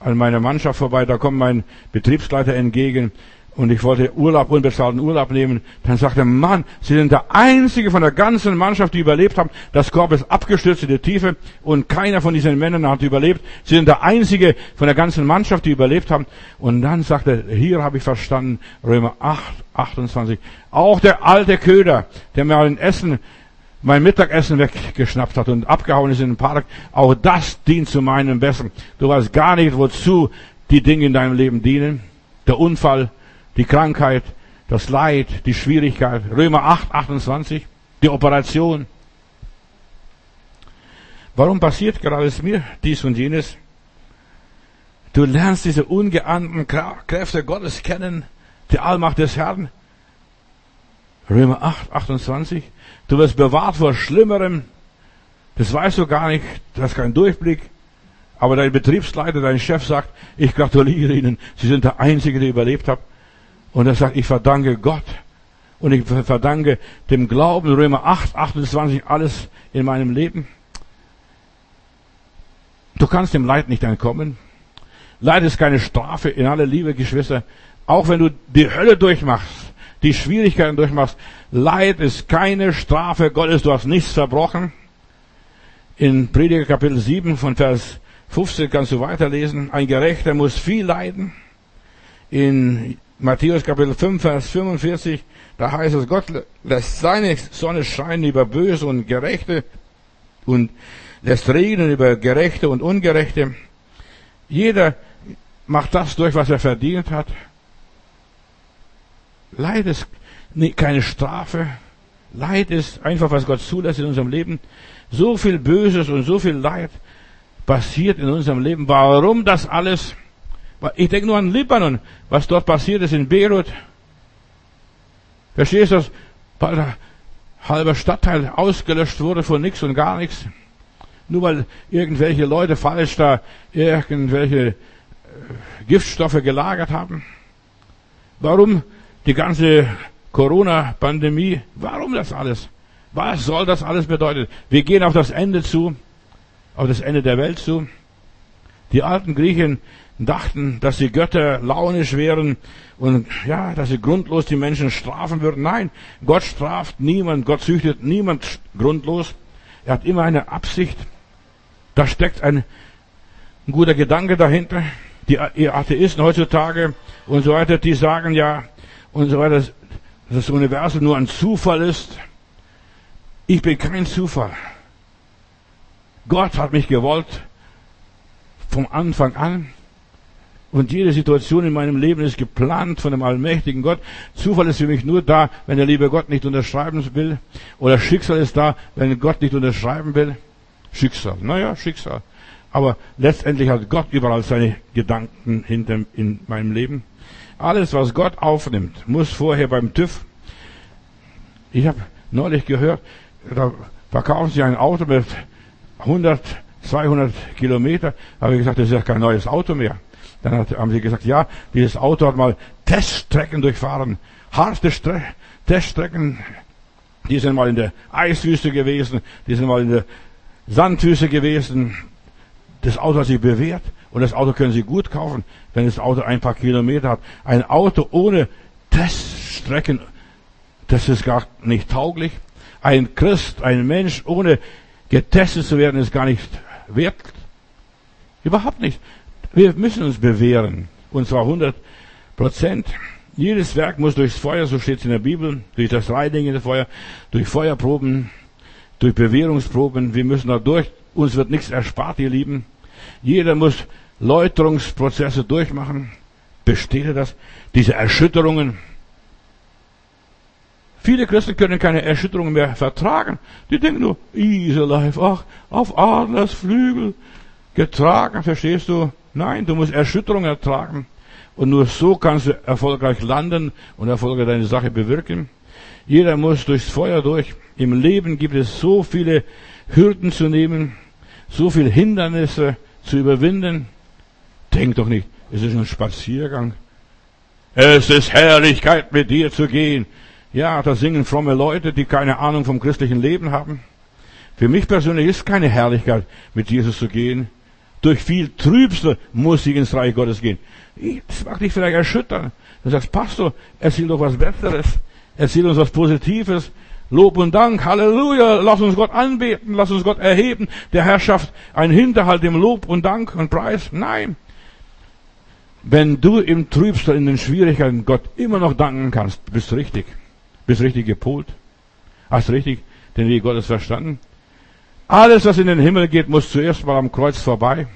an meiner Mannschaft vorbei, da kommt mein Betriebsleiter entgegen und ich wollte Urlaub, unbezahlten Urlaub nehmen, dann sagte Mann, Sie sind der Einzige von der ganzen Mannschaft, die überlebt haben. Das Korb ist abgestürzt in die Tiefe und keiner von diesen Männern hat überlebt. Sie sind der Einzige von der ganzen Mannschaft, die überlebt haben. Und dann sagte er, hier habe ich verstanden, Römer 8, 28. Auch der alte Köder, der mir ein Essen, mein Mittagessen weggeschnappt hat und abgehauen ist in den Park, auch das dient zu meinem Besten. Du weißt gar nicht, wozu die Dinge in deinem Leben dienen. Der Unfall, die Krankheit, das Leid, die Schwierigkeit. Römer 8, 28, die Operation. Warum passiert gerade es mir dies und jenes? Du lernst diese ungeahnten Kräfte Gottes kennen, die Allmacht des Herrn. Römer 8, 28. Du wirst bewahrt vor Schlimmerem. Das weißt du gar nicht. Du hast keinen Durchblick. Aber dein Betriebsleiter, dein Chef sagt, ich gratuliere Ihnen. Sie sind der Einzige, der überlebt hat. Und er sagt, ich verdanke Gott und ich verdanke dem Glauben, Römer 8, 28, alles in meinem Leben. Du kannst dem Leid nicht entkommen. Leid ist keine Strafe in aller Liebe, Geschwister. Auch wenn du die Hölle durchmachst, die Schwierigkeiten durchmachst, Leid ist keine Strafe Gottes, du hast nichts verbrochen. In Prediger Kapitel 7 von Vers 15 kannst du weiterlesen. Ein Gerechter muss viel leiden. In Matthäus Kapitel 5, Vers 45, da heißt es, Gott lässt seine Sonne scheinen über Böse und Gerechte und lässt regnen über Gerechte und Ungerechte. Jeder macht das durch, was er verdient hat. Leid ist keine Strafe. Leid ist einfach, was Gott zulässt in unserem Leben. So viel Böses und so viel Leid passiert in unserem Leben. Warum das alles? Ich denke nur an Libanon, was dort passiert ist in Beirut. Verstehst du, dass ein halber Stadtteil ausgelöscht wurde von nichts und gar nichts? Nur weil irgendwelche Leute falsch da irgendwelche äh, Giftstoffe gelagert haben? Warum die ganze Corona-Pandemie? Warum das alles? Was soll das alles bedeuten? Wir gehen auf das Ende zu, auf das Ende der Welt zu. Die alten Griechen dachten, dass die Götter launisch wären und ja, dass sie grundlos die Menschen strafen würden. Nein, Gott straft niemand, Gott züchtet niemand grundlos. Er hat immer eine Absicht. Da steckt ein, guter Gedanke dahinter. Die Atheisten heutzutage und so weiter, die sagen ja und so weiter, dass das Universum nur ein Zufall ist. Ich bin kein Zufall. Gott hat mich gewollt vom Anfang an. Und jede Situation in meinem Leben ist geplant von dem allmächtigen Gott. Zufall ist für mich nur da, wenn der liebe Gott nicht unterschreiben will. Oder Schicksal ist da, wenn Gott nicht unterschreiben will. Schicksal. Naja, Schicksal. Aber letztendlich hat Gott überall seine Gedanken hinter in meinem Leben. Alles, was Gott aufnimmt, muss vorher beim TÜV. Ich habe neulich gehört, da verkaufen sie ein Auto mit 100, 200 Kilometer. Da habe ich gesagt, das ist ja kein neues Auto mehr. Dann haben sie gesagt, ja, dieses Auto hat mal Teststrecken durchfahren, harte Stre Teststrecken Die sind mal in der Eiswüste gewesen, die sind mal in der Sandwüste gewesen. Das Auto hat sich bewährt und das Auto können Sie gut kaufen, wenn das Auto ein paar Kilometer hat. Ein Auto ohne Teststrecken, das ist gar nicht tauglich. Ein Christ, ein Mensch ohne getestet zu werden, ist gar nicht wert. Überhaupt nicht. Wir müssen uns bewähren. Und zwar 100 Prozent. Jedes Werk muss durchs Feuer, so steht es in der Bibel, durch das Reinigen des Feuer, durch Feuerproben, durch Bewährungsproben. Wir müssen da durch. Uns wird nichts erspart, ihr Lieben. Jeder muss Läuterungsprozesse durchmachen. Besteht das? Diese Erschütterungen. Viele Christen können keine Erschütterungen mehr vertragen. Die denken nur, easy life, ach, auf Adlers Flügel getragen, verstehst du? Nein, du musst Erschütterungen ertragen. Und nur so kannst du erfolgreich landen und erfolgreich deine Sache bewirken. Jeder muss durchs Feuer durch. Im Leben gibt es so viele Hürden zu nehmen, so viele Hindernisse zu überwinden. Denk doch nicht, es ist ein Spaziergang. Es ist Herrlichkeit, mit dir zu gehen. Ja, da singen fromme Leute, die keine Ahnung vom christlichen Leben haben. Für mich persönlich ist keine Herrlichkeit, mit Jesus zu gehen. Durch viel Trübsel muss ich ins Reich Gottes gehen. Das mag dich vielleicht erschüttern. Du sagst, Pastor, erzähl doch was Besseres. Erzähl uns was Positives. Lob und Dank, Halleluja, lass uns Gott anbeten, lass uns Gott erheben. Der Herrschaft ein Hinterhalt im Lob und Dank und Preis. Nein. Wenn du im Trübsal, in den Schwierigkeiten Gott immer noch danken kannst, bist du richtig. Bist richtig gepolt. Hast richtig den Weg Gottes verstanden. Alles, was in den Himmel geht, muss zuerst mal am Kreuz vorbei.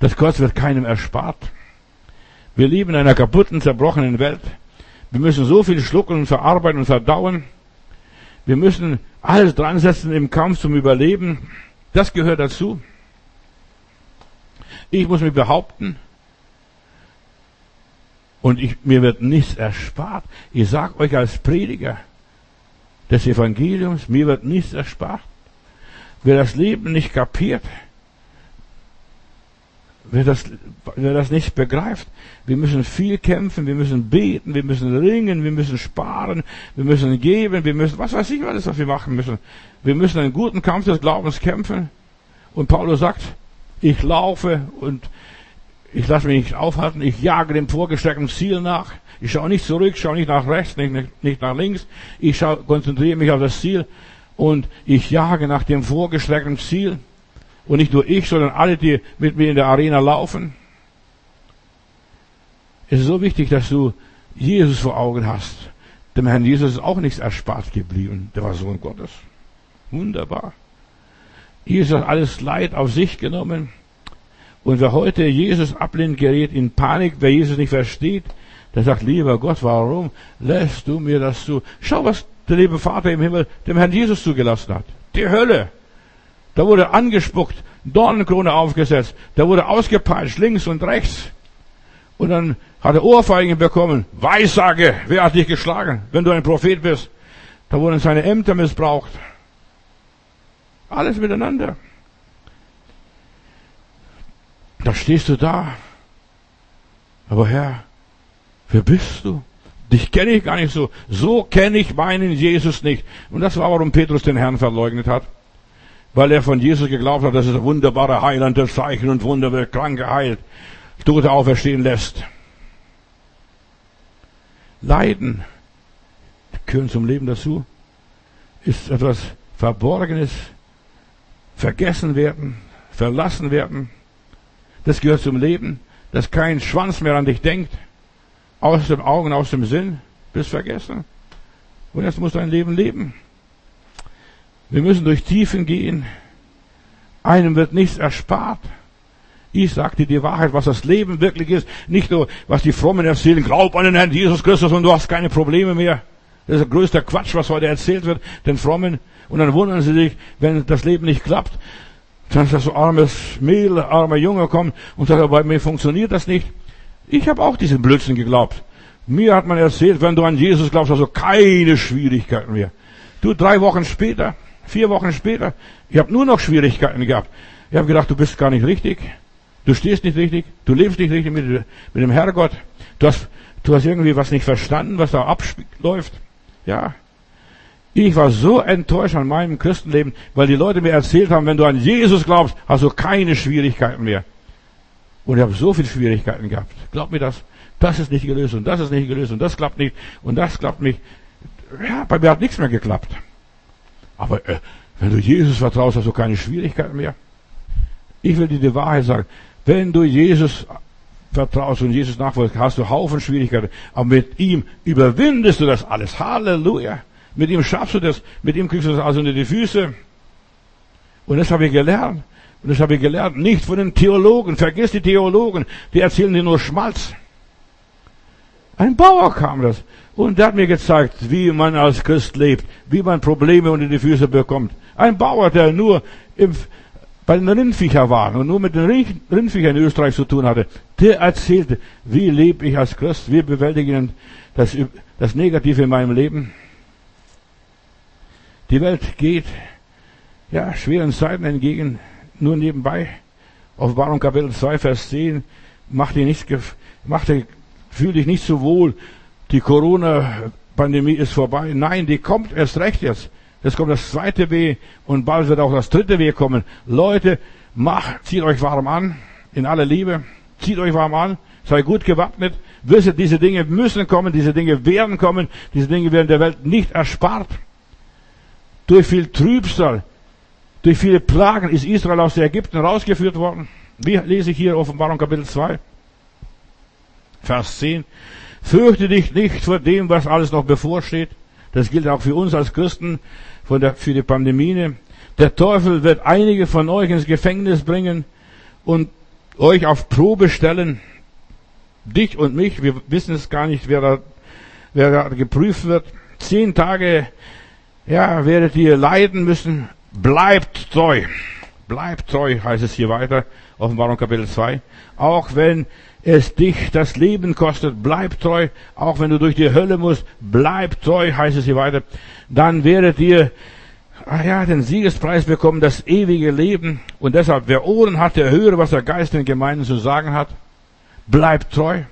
Das Kreuz wird keinem erspart. Wir leben in einer kaputten, zerbrochenen Welt. Wir müssen so viel schlucken und verarbeiten und verdauen. Wir müssen alles dran setzen im Kampf zum Überleben. Das gehört dazu. Ich muss mich behaupten. Und ich, mir wird nichts erspart. Ich sage euch als Prediger des Evangeliums, mir wird nichts erspart. Wer das Leben nicht kapiert, wer das, wer das nicht begreift, wir müssen viel kämpfen, wir müssen beten, wir müssen ringen, wir müssen sparen, wir müssen geben, wir müssen, was weiß ich alles, was wir machen müssen. Wir müssen einen guten Kampf des Glaubens kämpfen. Und Paulus sagt, ich laufe und ich lasse mich nicht aufhalten, ich jage dem vorgestreckten Ziel nach. Ich schaue nicht zurück, schaue nicht nach rechts, nicht, nicht nach links. Ich schaue, konzentriere mich auf das Ziel und ich jage nach dem vorgestreckten Ziel. Und nicht nur ich, sondern alle, die mit mir in der Arena laufen. Es ist so wichtig, dass du Jesus vor Augen hast. Dem Herrn Jesus ist auch nichts erspart geblieben. Der war Sohn Gottes. Wunderbar. Jesus hat alles Leid auf sich genommen. Und wer heute Jesus ablehnt, gerät in Panik. Wer Jesus nicht versteht, der sagt, lieber Gott, warum lässt du mir das zu? Schau, was der liebe Vater im Himmel dem Herrn Jesus zugelassen hat. Die Hölle. Da wurde angespuckt, Dornenkrone aufgesetzt, da wurde ausgepeitscht, links und rechts. Und dann hat er Ohrfeigen bekommen. Weissage, wer hat dich geschlagen, wenn du ein Prophet bist? Da wurden seine Ämter missbraucht. Alles miteinander. Da stehst du da. Aber Herr, wer bist du? Dich kenne ich gar nicht so. So kenne ich meinen Jesus nicht. Und das war, warum Petrus den Herrn verleugnet hat. Weil er von Jesus geglaubt hat, dass es ein wunderbarer Heiland, Zeichen und Wunder wird Kranke heilt, Tote auferstehen lässt. Leiden gehören zum Leben dazu. Ist etwas Verborgenes, vergessen werden, verlassen werden. Das gehört zum Leben, dass kein Schwanz mehr an dich denkt aus dem Augen, aus dem Sinn, bist vergessen. Und jetzt musst du dein Leben leben. Wir müssen durch Tiefen gehen. Einem wird nichts erspart. Ich sagte die Wahrheit, was das Leben wirklich ist. Nicht nur, was die Frommen erzählen. Glaub an den Herrn Jesus Christus und du hast keine Probleme mehr. Das ist der größte Quatsch, was heute erzählt wird, den Frommen. Und dann wundern sie sich, wenn das Leben nicht klappt. Dann ist das so armes Mehl, armer Junge kommt und sagt, bei mir funktioniert das nicht. Ich habe auch diesen Blödsinn geglaubt. Mir hat man erzählt, wenn du an Jesus glaubst, hast du keine Schwierigkeiten mehr. Du, drei Wochen später, vier Wochen später, ich habe nur noch Schwierigkeiten gehabt. Ich habe gedacht, du bist gar nicht richtig. Du stehst nicht richtig. Du lebst nicht richtig mit, mit dem Herrgott. Du hast, du hast irgendwie was nicht verstanden, was da abläuft. Ja. Ich war so enttäuscht an meinem Christenleben, weil die Leute mir erzählt haben, wenn du an Jesus glaubst, hast du keine Schwierigkeiten mehr. Und ich habe so viele Schwierigkeiten gehabt. Glaub mir das. Das ist nicht gelöst und das ist nicht gelöst und das klappt nicht und das klappt nicht. Ja, bei mir hat nichts mehr geklappt. Aber äh, wenn du Jesus vertraust, hast du keine Schwierigkeiten mehr. Ich will dir die Wahrheit sagen. Wenn du Jesus vertraust und Jesus nachfolgst, hast du Haufen Schwierigkeiten. Aber mit ihm überwindest du das alles. Halleluja. Mit ihm schaffst du das. Mit ihm kriegst du das also unter die Füße. Und das habe ich gelernt. Und das habe ich gelernt. Nicht von den Theologen. Vergiss die Theologen. Die erzählen dir nur Schmalz. Ein Bauer kam das. Und der hat mir gezeigt, wie man als Christ lebt. Wie man Probleme unter die Füße bekommt. Ein Bauer, der nur im, bei den Rindviecher war und nur mit den Rindviechern in Österreich zu tun hatte, der erzählte, wie lebe ich als Christ, wie bewältige ich das, das Negative in meinem Leben. Die Welt geht ja schweren Zeiten entgegen, nur nebenbei. Offenbarung Kapitel 2, Vers 10, mach dir nicht, mach dir, fühl dich nicht so wohl. Die Corona-Pandemie ist vorbei. Nein, die kommt erst recht jetzt. Jetzt kommt das zweite Weh und bald wird auch das dritte Weh kommen. Leute, macht, zieht euch warm an, in aller Liebe. Zieht euch warm an, sei gut gewappnet. Wisset, diese Dinge müssen kommen, diese Dinge werden kommen, diese Dinge werden der Welt nicht erspart. Durch viel Trübsal, durch viele Plagen ist Israel aus Ägypten rausgeführt worden. Wie lese ich hier Offenbarung Kapitel 2? Vers 10. Fürchte dich nicht vor dem, was alles noch bevorsteht. Das gilt auch für uns als Christen für die Pandemie. Der Teufel wird einige von euch ins Gefängnis bringen und euch auf Probe stellen. Dich und mich, wir wissen es gar nicht, wer da, wer da geprüft wird. Zehn Tage, ja, werdet ihr leiden müssen. Bleibt treu. Bleibt treu, heißt es hier weiter, Offenbarung Kapitel 2. Auch wenn es dich das Leben kostet, bleib treu, auch wenn du durch die Hölle musst, bleib treu, heißt es hier weiter. Dann werdet ihr, ah ja, den Siegespreis bekommen, das ewige Leben. Und deshalb, wer Ohren hat, der höre, was der Geist den Gemeinden zu sagen hat. Bleib treu.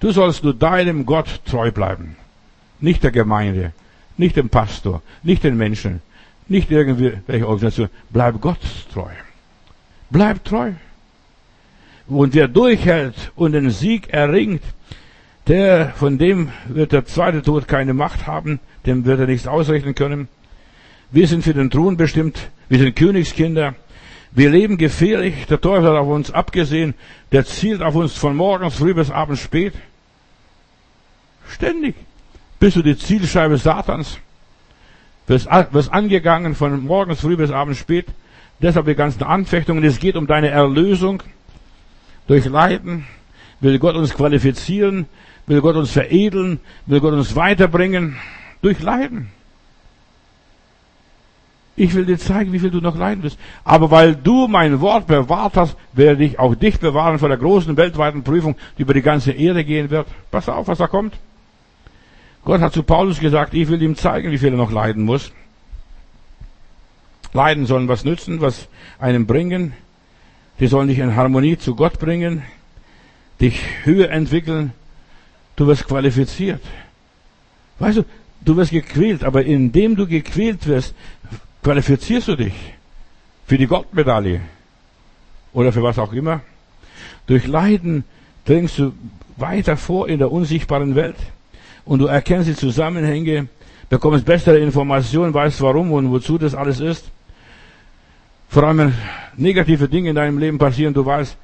Du sollst nur deinem Gott treu bleiben. Nicht der Gemeinde, nicht dem Pastor, nicht den Menschen, nicht irgendwelche Organisation. Bleib Gott treu. Bleib treu. Und wer durchhält und den Sieg erringt, der, von dem wird der zweite Tod keine Macht haben, dem wird er nichts ausrichten können. Wir sind für den Thron bestimmt, wir sind Königskinder, wir leben gefährlich, der Teufel hat auf uns abgesehen, der zielt auf uns von morgens früh bis abends spät. Ständig. Bist du die Zielscheibe Satans? Wirst, wirst angegangen von morgens früh bis abends spät. Deshalb die ganzen Anfechtungen. Es geht um deine Erlösung. Durch Leiden will Gott uns qualifizieren, will Gott uns veredeln, will Gott uns weiterbringen. Durch Leiden. Ich will dir zeigen, wie viel du noch leiden wirst. Aber weil du mein Wort bewahrt hast, werde ich auch dich bewahren vor der großen weltweiten Prüfung, die über die ganze Erde gehen wird. Pass auf, was da kommt. Gott hat zu Paulus gesagt, ich will ihm zeigen, wie viel er noch leiden muss. Leiden sollen was nützen, was einem bringen. Die sollen dich in Harmonie zu Gott bringen, dich höher entwickeln. Du wirst qualifiziert. Weißt du, du wirst gequält, aber indem du gequält wirst, qualifizierst du dich für die Goldmedaille oder für was auch immer. Durch Leiden dringst du weiter vor in der unsichtbaren Welt und du erkennst die Zusammenhänge, bekommst bessere Informationen, weißt warum und wozu das alles ist. Vor allem, wenn negative Dinge in deinem Leben passieren, du weißt,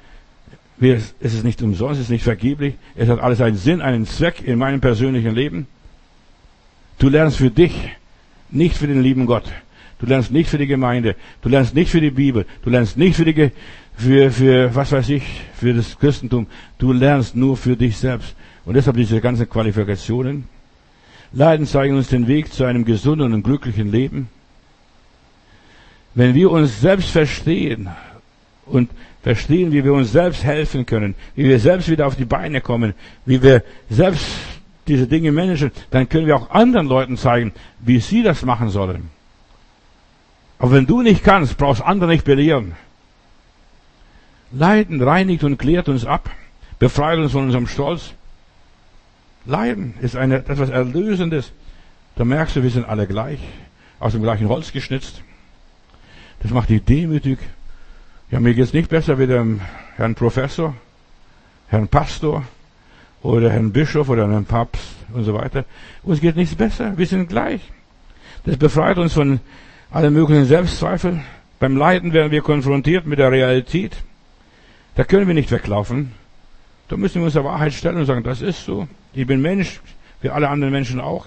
es ist nicht umsonst, es ist nicht vergeblich, es hat alles einen Sinn, einen Zweck in meinem persönlichen Leben. Du lernst für dich, nicht für den lieben Gott. Du lernst nicht für die Gemeinde. Du lernst nicht für die Bibel. Du lernst nicht für die, für, für, was weiß ich, für das Christentum. Du lernst nur für dich selbst. Und deshalb diese ganzen Qualifikationen. Leiden zeigen uns den Weg zu einem gesunden und glücklichen Leben. Wenn wir uns selbst verstehen und verstehen, wie wir uns selbst helfen können, wie wir selbst wieder auf die Beine kommen, wie wir selbst diese Dinge managen, dann können wir auch anderen Leuten zeigen, wie sie das machen sollen. Aber wenn du nicht kannst, brauchst andere nicht belehren. Leiden reinigt und klärt uns ab, befreit uns von unserem Stolz. Leiden ist eine, etwas Erlösendes. Da merkst du, wir sind alle gleich, aus dem gleichen Holz geschnitzt. Das macht dich demütig. Ja, mir geht's nicht besser wie dem Herrn Professor, Herrn Pastor oder Herrn Bischof oder Herrn Papst und so weiter. Uns geht nichts besser. Wir sind gleich. Das befreit uns von allen möglichen Selbstzweifeln. Beim Leiden werden wir konfrontiert mit der Realität. Da können wir nicht weglaufen. Da müssen wir uns der Wahrheit stellen und sagen, das ist so. Ich bin Mensch, wie alle anderen Menschen auch.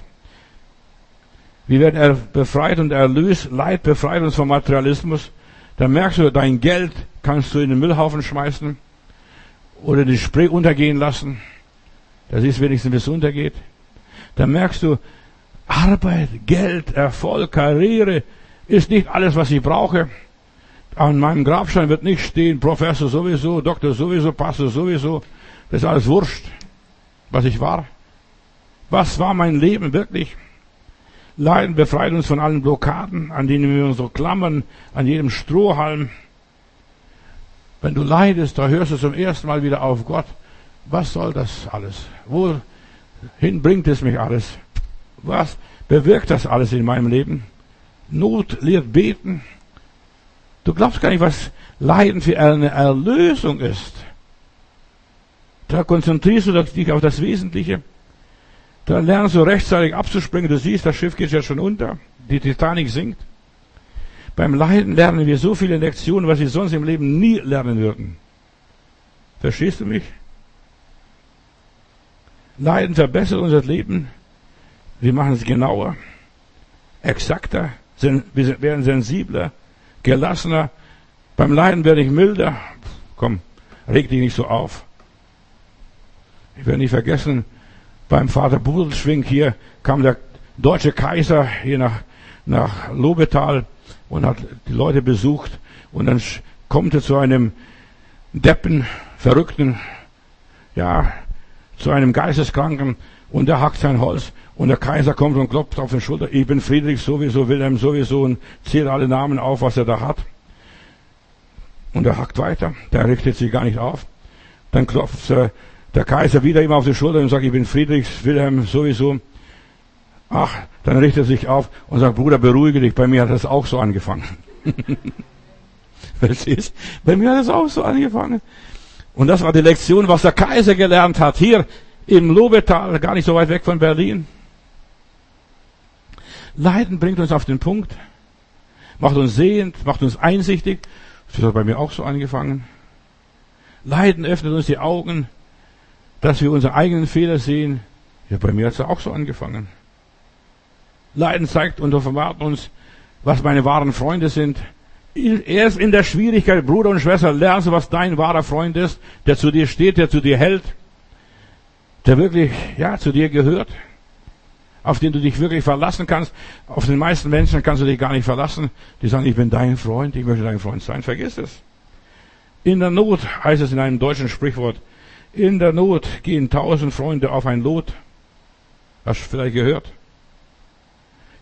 Wir werden befreit und erlöst. Leid befreit uns vom Materialismus. Dann merkst du, dein Geld kannst du in den Müllhaufen schmeißen oder die Spree untergehen lassen. Da siehst du wenigstens, wie es untergeht. Dann merkst du, Arbeit, Geld, Erfolg, Karriere ist nicht alles, was ich brauche. An meinem Grabstein wird nicht stehen, Professor sowieso, Doktor sowieso, Pastor sowieso. Das ist alles wurscht, was ich war. Was war mein Leben wirklich? Leiden befreit uns von allen Blockaden, an denen wir uns so klammern, an jedem Strohhalm. Wenn du leidest, da hörst du zum ersten Mal wieder auf Gott. Was soll das alles? Wohin bringt es mich alles? Was bewirkt das alles in meinem Leben? Not lehrt beten. Du glaubst gar nicht, was Leiden für eine Erlösung ist. Da konzentrierst du dich auf das Wesentliche. Da lernst du rechtzeitig abzuspringen. Du siehst, das Schiff geht ja schon unter. Die Titanic sinkt. Beim Leiden lernen wir so viele Lektionen, was wir sonst im Leben nie lernen würden. Verstehst du mich? Leiden verbessert unser Leben. Wir machen es genauer, exakter, wir werden sensibler, gelassener. Beim Leiden werde ich milder. Komm, reg dich nicht so auf. Ich werde nicht vergessen, beim Vater Budelschwing hier kam der deutsche Kaiser hier nach, nach Lobetal und hat die Leute besucht und dann kommt er zu einem Deppen, Verrückten, ja, zu einem Geisteskranken und der hackt sein Holz und der Kaiser kommt und klopft auf den Schulter. Ich bin Friedrich sowieso, Wilhelm sowieso und zählt alle Namen auf, was er da hat. Und er hackt weiter. Der richtet sich gar nicht auf. Dann klopft äh, der Kaiser wieder ihm auf die Schulter und sagt, ich bin Friedrich, Wilhelm sowieso. Ach, dann richtet er sich auf und sagt, Bruder, beruhige dich. Bei mir hat das auch so angefangen. Verstehst? Bei mir hat das auch so angefangen. Und das war die Lektion, was der Kaiser gelernt hat. Hier im Lobetal, gar nicht so weit weg von Berlin. Leiden bringt uns auf den Punkt, macht uns sehend, macht uns einsichtig. Das hat bei mir auch so angefangen. Leiden öffnet uns die Augen, dass wir unsere eigenen Fehler sehen. Ja, bei mir hat es auch so angefangen. Leiden zeigt und offenbart uns, was meine wahren Freunde sind. Erst in der Schwierigkeit, Bruder und Schwester, lernst du, was dein wahrer Freund ist, der zu dir steht, der zu dir hält, der wirklich, ja, zu dir gehört, auf den du dich wirklich verlassen kannst. Auf den meisten Menschen kannst du dich gar nicht verlassen. Die sagen, ich bin dein Freund, ich möchte dein Freund sein. Vergiss es. In der Not heißt es in einem deutschen Sprichwort, in der Not gehen tausend Freunde auf ein Lot. Hast du vielleicht gehört?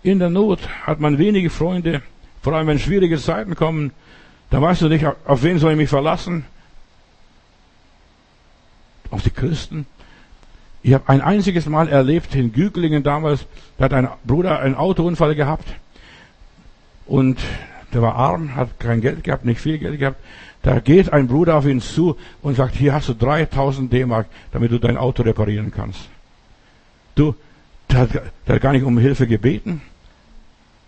In der Not hat man wenige Freunde, vor allem wenn schwierige Zeiten kommen, da weißt du nicht, auf wen soll ich mich verlassen? Auf die Christen? Ich habe ein einziges Mal erlebt in Güglingen damals, da hat ein Bruder einen Autounfall gehabt und der war arm, hat kein Geld gehabt, nicht viel Geld gehabt. Da geht ein Bruder auf ihn zu und sagt, hier hast du 3000 D-Mark, damit du dein Auto reparieren kannst. Du, der hat, der hat gar nicht um Hilfe gebeten.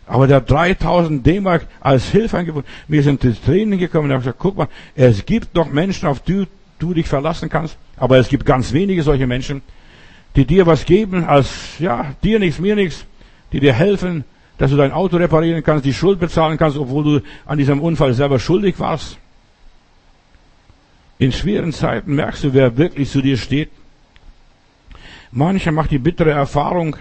Aber der hat 3000 D-Mark als Hilfe angeboten. Wir sind die Tränen gekommen und haben gesagt, guck mal, es gibt noch Menschen, auf die du dich verlassen kannst. Aber es gibt ganz wenige solche Menschen, die dir was geben, als, ja, dir nichts, mir nichts, die dir helfen, dass du dein Auto reparieren kannst, die Schuld bezahlen kannst, obwohl du an diesem Unfall selber schuldig warst. In schweren Zeiten merkst du, wer wirklich zu dir steht. Mancher macht die bittere Erfahrung,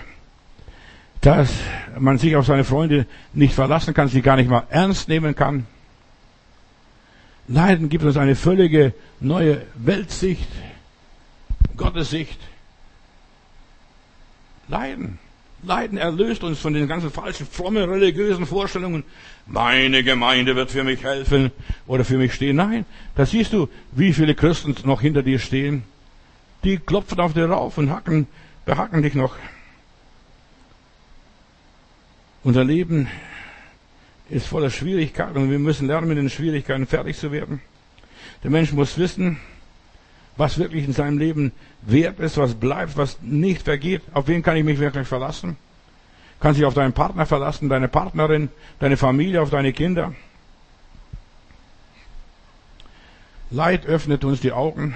dass man sich auf seine Freunde nicht verlassen kann, sie gar nicht mal ernst nehmen kann. Leiden gibt uns eine völlige neue Weltsicht, Gottessicht. Leiden. Leiden erlöst uns von den ganzen falschen, frommen, religiösen Vorstellungen. Meine Gemeinde wird für mich helfen oder für mich stehen. Nein, da siehst du, wie viele Christen noch hinter dir stehen. Die klopfen auf dir rauf und hacken, behacken dich noch. Unser Leben ist voller Schwierigkeiten und wir müssen lernen, mit den Schwierigkeiten fertig zu werden. Der Mensch muss wissen, was wirklich in seinem Leben wert ist, was bleibt, was nicht vergeht. Auf wen kann ich mich wirklich verlassen? Kann sich auf deinen Partner verlassen, deine Partnerin, deine Familie, auf deine Kinder. Leid öffnet uns die Augen.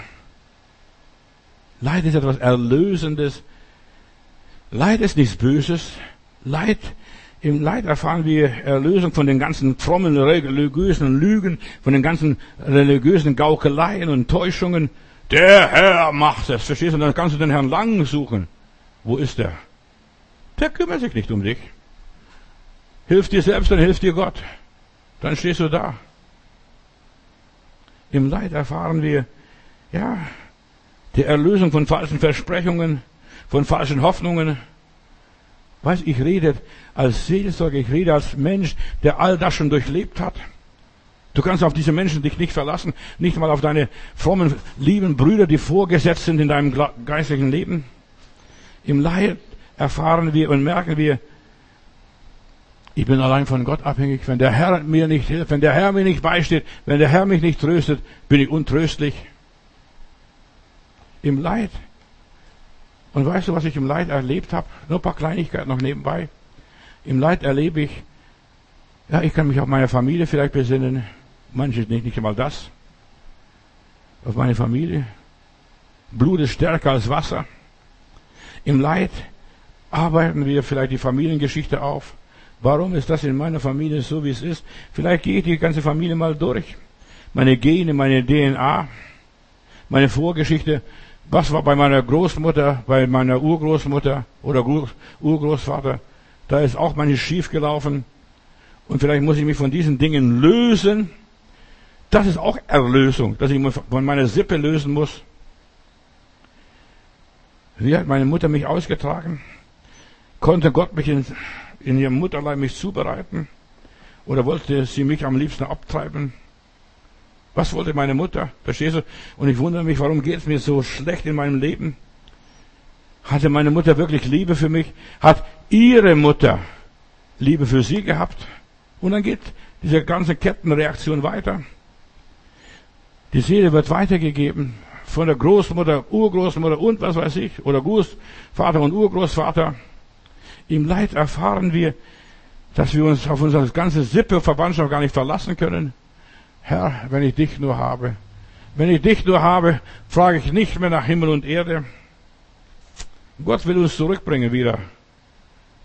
Leid ist etwas Erlösendes. Leid ist nichts Böses. Leid, im Leid erfahren wir Erlösung von den ganzen frommen religiösen Lügen, von den ganzen religiösen Gaukeleien und Täuschungen. Der Herr macht es. Verstehst du? Dann kannst du den Herrn Lang suchen. Wo ist er? Der kümmert sich nicht um dich. Hilf dir selbst, dann hilft dir Gott. Dann stehst du da. Im Leid erfahren wir, ja, die Erlösung von falschen Versprechungen, von falschen Hoffnungen. Weißt, ich rede als Seelsorger, ich rede als Mensch, der all das schon durchlebt hat. Du kannst auf diese Menschen dich nicht verlassen, nicht mal auf deine frommen, lieben Brüder, die vorgesetzt sind in deinem geistlichen Leben. Im Leid erfahren wir und merken wir, ich bin allein von Gott abhängig. Wenn der Herr mir nicht hilft, wenn der Herr mir nicht beisteht, wenn der Herr mich nicht tröstet, bin ich untröstlich. Im Leid. Und weißt du, was ich im Leid erlebt habe? Nur ein paar Kleinigkeiten noch nebenbei. Im Leid erlebe ich, ja, ich kann mich auf meine Familie vielleicht besinnen. Manche nicht, nicht einmal das. Auf meine Familie. Blut ist stärker als Wasser. Im Leid arbeiten wir vielleicht die Familiengeschichte auf. Warum ist das in meiner Familie so, wie es ist? Vielleicht gehe ich die ganze Familie mal durch. Meine Gene, meine DNA, meine Vorgeschichte. Was war bei meiner Großmutter, bei meiner Urgroßmutter oder Urgroßvater? Da ist auch manches schief gelaufen. Und vielleicht muss ich mich von diesen Dingen lösen. Das ist auch Erlösung, dass ich von meiner Sippe lösen muss. Wie hat meine Mutter mich ausgetragen? Konnte Gott mich in, in ihrem Mutterleib mich zubereiten? Oder wollte sie mich am liebsten abtreiben? Was wollte meine Mutter? Verstehst du? Und ich wundere mich, warum geht es mir so schlecht in meinem Leben? Hatte meine Mutter wirklich Liebe für mich? Hat ihre Mutter Liebe für sie gehabt? Und dann geht diese ganze Kettenreaktion weiter. Die Seele wird weitergegeben von der Großmutter, Urgroßmutter und was weiß ich, oder Großvater und Urgroßvater. Im Leid erfahren wir, dass wir uns auf unsere ganze Sippe und Verwandtschaft gar nicht verlassen können. Herr, wenn ich dich nur habe, wenn ich dich nur habe, frage ich nicht mehr nach Himmel und Erde. Gott will uns zurückbringen wieder,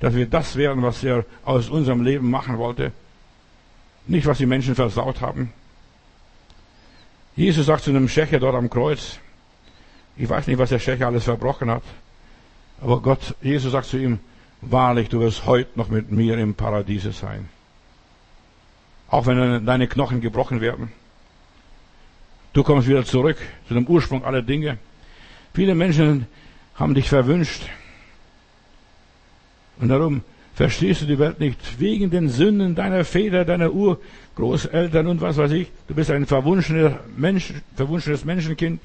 dass wir das werden, was er aus unserem Leben machen wollte. Nicht, was die Menschen versaut haben. Jesus sagt zu einem Schächer dort am Kreuz, ich weiß nicht, was der Schächer alles verbrochen hat, aber Gott, Jesus sagt zu ihm, wahrlich, du wirst heute noch mit mir im Paradiese sein. Auch wenn deine Knochen gebrochen werden. Du kommst wieder zurück zu dem Ursprung aller Dinge. Viele Menschen haben dich verwünscht. Und darum verstehst du die Welt nicht. Wegen den Sünden deiner Väter, deiner Urgroßeltern und was weiß ich. Du bist ein verwunschener Mensch, verwunschenes Menschenkind.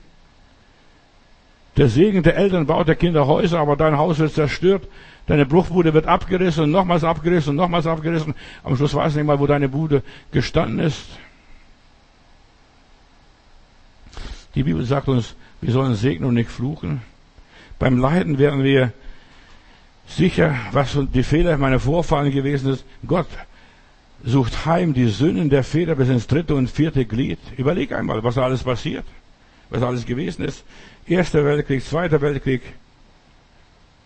Der Segen der Eltern baut der Kinder Häuser, aber dein Haus wird zerstört. Deine Bruchbude wird abgerissen und nochmals abgerissen und nochmals abgerissen. Am Schluss weiß nicht mal, wo deine Bude gestanden ist. Die Bibel sagt uns, wir sollen segnen und nicht fluchen. Beim Leiden werden wir sicher, was die Fehler meiner Vorfahren gewesen ist. Gott sucht heim die Sünden der Väter bis ins dritte und vierte Glied. Überleg einmal, was da alles passiert, was alles gewesen ist. Erster Weltkrieg, Zweiter Weltkrieg,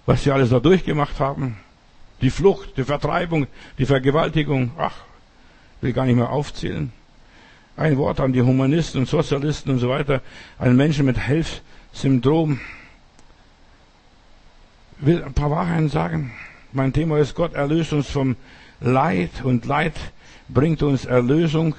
was sie alles da durchgemacht haben. Die Flucht, die Vertreibung, die Vergewaltigung, ach, will gar nicht mehr aufzählen. Ein Wort an die Humanisten und Sozialisten und so weiter, einen Menschen mit Helfsyndrom, will ein paar Wahrheiten sagen. Mein Thema ist, Gott erlöst uns vom Leid und Leid bringt uns Erlösung.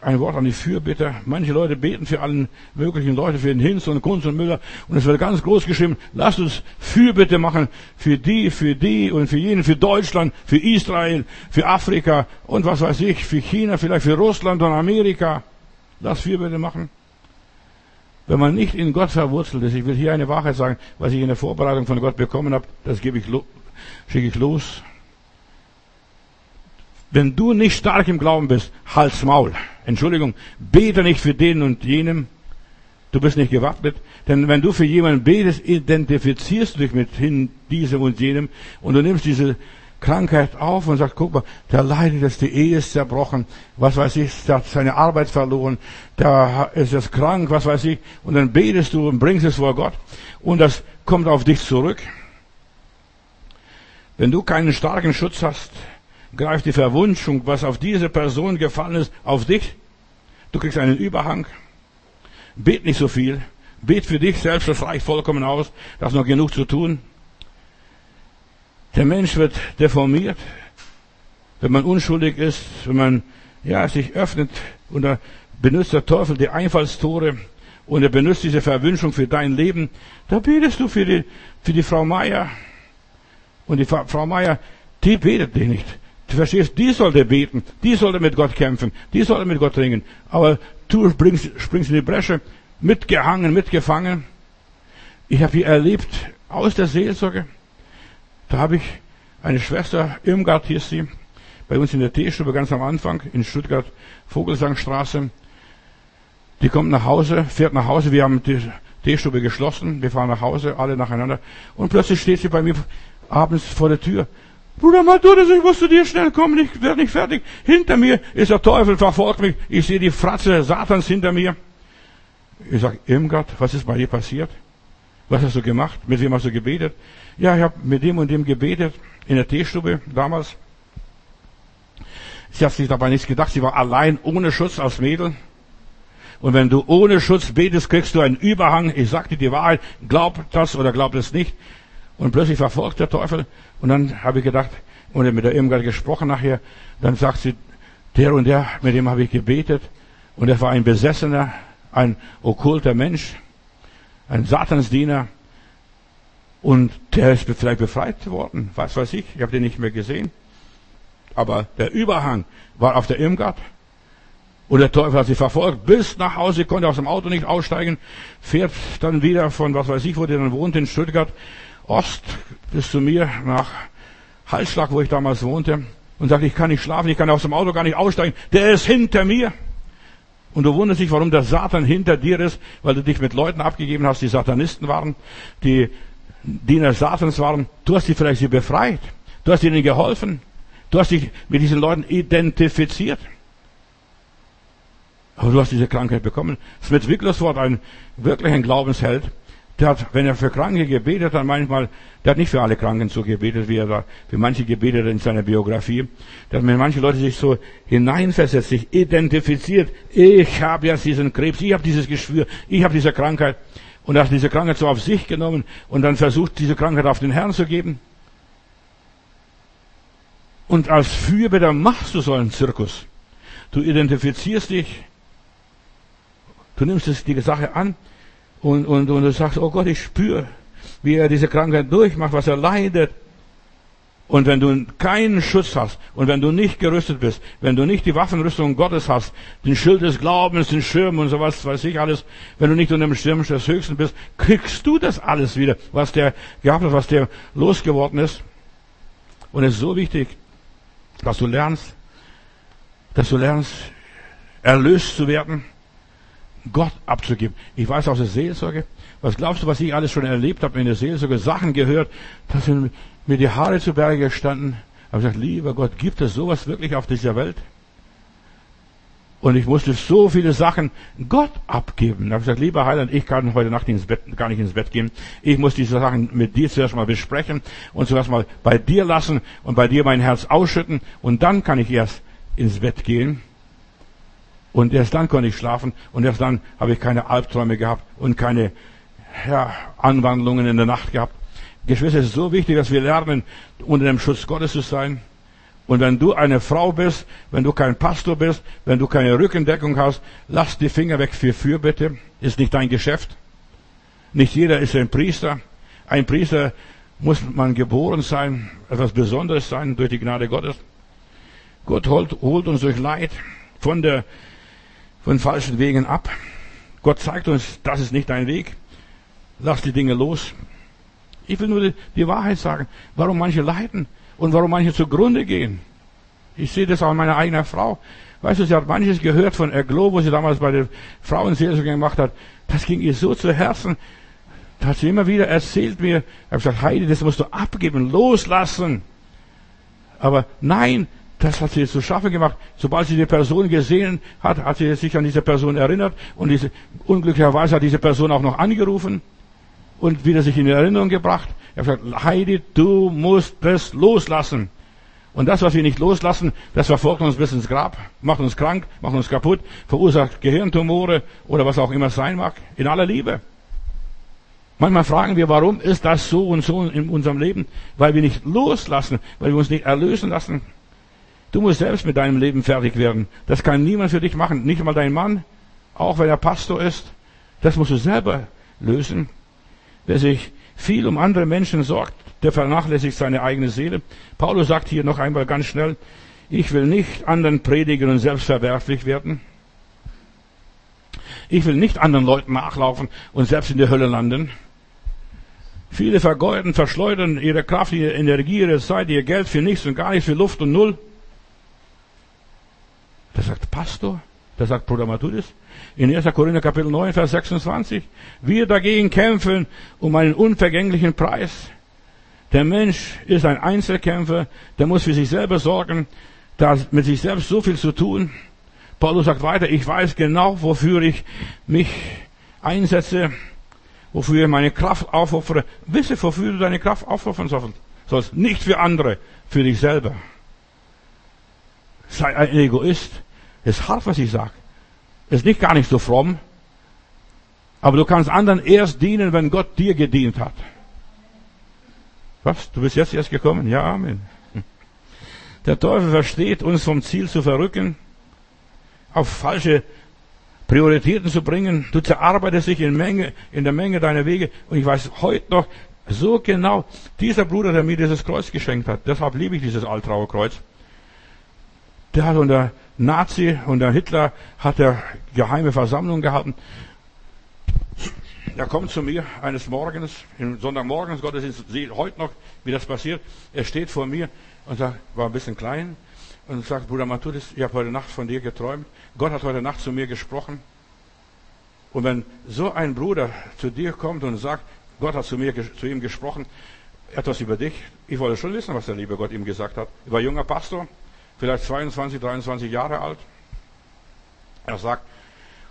Ein Wort an die Fürbitter. Manche Leute beten für allen möglichen Leute, für den Hinz und Kunz und Müller. Und es wird ganz groß geschrieben, lasst uns Fürbitte machen für die, für die und für jenen, für Deutschland, für Israel, für Afrika und was weiß ich, für China, vielleicht für Russland und Amerika. Lass Fürbitte machen. Wenn man nicht in Gott verwurzelt ist, ich will hier eine Wahrheit sagen, was ich in der Vorbereitung von Gott bekommen habe, das gebe ich schicke ich los. Wenn du nicht stark im Glauben bist, halt's Maul. Entschuldigung, bete nicht für den und jenem. Du bist nicht gewappnet. Denn wenn du für jemanden betest, identifizierst du dich mit diesem und jenem und du nimmst diese Krankheit auf und sagst, guck mal, der leidet jetzt, die Ehe ist zerbrochen, was weiß ich, der hat seine Arbeit verloren, der ist jetzt krank, was weiß ich, und dann betest du und bringst es vor Gott und das kommt auf dich zurück. Wenn du keinen starken Schutz hast, greift die Verwunschung, was auf diese Person gefallen ist, auf dich. Du kriegst einen Überhang. Bet nicht so viel. Bet für dich selbst, das reicht vollkommen aus. Da ist noch genug zu tun. Der Mensch wird deformiert, wenn man unschuldig ist, wenn man ja, sich öffnet und da benutzt der Teufel die Einfallstore und er benutzt diese Verwünschung für dein Leben. Da betest du für die, für die Frau Meier. Und die Frau Meier, die betet dich nicht. Du verstehst, die sollte beten, die sollte mit Gott kämpfen, die sollte mit Gott ringen. Aber du springst, springst in die Bresche, mitgehangen, mitgefangen. Ich habe hier erlebt, aus der Seelsorge, da habe ich eine Schwester, Irmgard hieß sie, bei uns in der Teestube ganz am Anfang, in Stuttgart, Vogelsangstraße. Die kommt nach Hause, fährt nach Hause, wir haben die Teestube geschlossen, wir fahren nach Hause, alle nacheinander. Und plötzlich steht sie bei mir abends vor der Tür. Bruder Matthäus, ich muss zu dir schnell kommen, ich werde nicht fertig. Hinter mir ist der Teufel, verfolgt mich. Ich sehe die Fratze Satans hinter mir. Ich sage, Irmgard, was ist bei dir passiert? Was hast du gemacht? Mit wem hast du gebetet? Ja, ich habe mit dem und dem gebetet, in der Teestube damals. Sie hat sich dabei nichts gedacht, sie war allein, ohne Schutz als Mädel. Und wenn du ohne Schutz betest, kriegst du einen Überhang. Ich sagte die Wahrheit, glaub das oder glaub es nicht. Und plötzlich verfolgt der Teufel. Und dann habe ich gedacht, und mit der Irmgard gesprochen nachher, dann sagt sie, der und der, mit dem habe ich gebetet. Und er war ein Besessener, ein okkulter Mensch, ein Satansdiener. Und der ist vielleicht befreit worden, was weiß ich, ich habe den nicht mehr gesehen. Aber der Überhang war auf der Irmgard. Und der Teufel hat sie verfolgt bis nach Hause, konnte aus dem Auto nicht aussteigen, fährt dann wieder von, was weiß ich, wo der dann wohnt, in Stuttgart, Ost bis zu mir nach Halsschlag, wo ich damals wohnte, und sagt, ich kann nicht schlafen, ich kann aus dem Auto gar nicht aussteigen, der ist hinter mir. Und du wunderst dich, warum der Satan hinter dir ist, weil du dich mit Leuten abgegeben hast, die Satanisten waren, die Diener Satans waren. Du hast sie vielleicht sie befreit. Du hast ihnen geholfen. Du hast dich mit diesen Leuten identifiziert. Aber du hast diese Krankheit bekommen. Smith Wigglesworth, ein wirklich ein Glaubensheld, der hat, wenn er für Kranke gebetet hat, manchmal, der hat nicht für alle Kranken so gebetet, wie er da für manche gebetet in seiner Biografie. Hat mit manche Leute sich so hineinversetzt, sich identifiziert. Ich habe jetzt diesen Krebs, ich habe dieses Geschwür, ich habe diese Krankheit. Und er hat diese Krankheit so auf sich genommen und dann versucht, diese Krankheit auf den Herrn zu geben. Und als Fürbitter machst du so einen Zirkus. Du identifizierst dich, du nimmst die Sache an, und, und, und du sagst, oh Gott, ich spüre, wie er diese Krankheit durchmacht, was er leidet. Und wenn du keinen Schutz hast und wenn du nicht gerüstet bist, wenn du nicht die Waffenrüstung Gottes hast, den Schild des Glaubens, den Schirm und sowas, weiß ich alles, wenn du nicht unter dem Schirm des Höchsten bist, kriegst du das alles wieder, was der gehabt hat, was der losgeworden ist. Und es ist so wichtig, dass du lernst, dass du lernst, erlöst zu werden, Gott abzugeben. Ich weiß aus der Seelsorge, was glaubst du, was ich alles schon erlebt habe in der Seelsorge, Sachen gehört, da sind mir die Haare zu Berge gestanden. Aber ich gesagt, lieber Gott, gibt es sowas wirklich auf dieser Welt? Und ich musste so viele Sachen Gott abgeben. Da habe ich gesagt, lieber Heiland, ich kann heute Nacht ins Bett, gar nicht ins Bett gehen. Ich muss diese Sachen mit dir zuerst mal besprechen und zuerst mal bei dir lassen und bei dir mein Herz ausschütten und dann kann ich erst ins Bett gehen. Und erst dann konnte ich schlafen und erst dann habe ich keine Albträume gehabt und keine ja, Anwandlungen in der Nacht gehabt. Geschwister, es ist so wichtig, dass wir lernen, unter dem Schutz Gottes zu sein. Und wenn du eine Frau bist, wenn du kein Pastor bist, wenn du keine Rückendeckung hast, lass die Finger weg für Fürbitte. Ist nicht dein Geschäft. Nicht jeder ist ein Priester. Ein Priester muss man geboren sein, etwas Besonderes sein durch die Gnade Gottes. Gott holt, holt uns durch Leid von der von falschen Wegen ab. Gott zeigt uns, das ist nicht dein Weg. Lass die Dinge los. Ich will nur die, Wahrheit sagen, warum manche leiden und warum manche zugrunde gehen. Ich sehe das auch an meiner eigenen Frau. Weißt du, sie hat manches gehört von Erglo, wo sie damals bei der Frauenseelsorge gemacht hat. Das ging ihr so zu Herzen. Da hat sie immer wieder erzählt mir, ich habe gesagt, Heidi, das musst du abgeben, loslassen. Aber nein, das hat sie zu schaffen gemacht. Sobald sie die Person gesehen hat, hat sie sich an diese Person erinnert und diese, unglücklicherweise hat diese Person auch noch angerufen und wieder sich in Erinnerung gebracht. Er hat gesagt, Heidi, du musst das loslassen. Und das, was wir nicht loslassen, das verfolgt uns bis ins Grab, macht uns krank, macht uns kaputt, verursacht Gehirntumore oder was auch immer sein mag, in aller Liebe. Manchmal fragen wir, warum ist das so und so in unserem Leben? Weil wir nicht loslassen, weil wir uns nicht erlösen lassen. Du musst selbst mit deinem Leben fertig werden. Das kann niemand für dich machen, nicht mal dein Mann, auch wenn er Pastor ist. Das musst du selber lösen. Wer sich viel um andere Menschen sorgt, der vernachlässigt seine eigene Seele. Paulus sagt hier noch einmal ganz schnell, ich will nicht anderen predigen und selbst verwerflich werden. Ich will nicht anderen Leuten nachlaufen und selbst in der Hölle landen. Viele vergeuden, verschleudern ihre Kraft, ihre Energie, ihre Zeit, ihr Geld für nichts und gar nichts, für Luft und Null. Das sagt Pastor, das sagt Bruder Matthäus. In 1. Korinther Kapitel 9, Vers 26. Wir dagegen kämpfen um einen unvergänglichen Preis. Der Mensch ist ein Einzelkämpfer, der muss für sich selber sorgen, da mit sich selbst so viel zu tun. Paulus sagt weiter, ich weiß genau, wofür ich mich einsetze, wofür ich meine Kraft aufopfere. Wisse, wofür du deine Kraft aufopfern sollst. Nicht für andere, für dich selber. Sei ein Egoist. Es ist hart, was ich sage. Ist nicht gar nicht so fromm. Aber du kannst anderen erst dienen, wenn Gott dir gedient hat. Was? Du bist jetzt erst gekommen? Ja, Amen. Der Teufel versteht, uns vom Ziel zu verrücken, auf falsche Prioritäten zu bringen. Du zerarbeitest dich in, Menge, in der Menge deiner Wege. Und ich weiß heute noch so genau, dieser Bruder, der mir dieses Kreuz geschenkt hat, deshalb liebe ich dieses Altrauer Kreuz. Der hat unter Nazi, unter Hitler, hat er geheime Versammlungen gehalten. Er kommt zu mir eines Morgens, im Sonntagmorgens Gottesdienst, sehe heute noch, wie das passiert. Er steht vor mir und sagt, war ein bisschen klein, und sagt, Bruder Matthäus, ich habe heute Nacht von dir geträumt. Gott hat heute Nacht zu mir gesprochen. Und wenn so ein Bruder zu dir kommt und sagt, Gott hat zu mir, zu ihm gesprochen, etwas über dich, ich wollte schon wissen, was der liebe Gott ihm gesagt hat. Er war junger Pastor, vielleicht 22, 23 Jahre alt. Er sagt,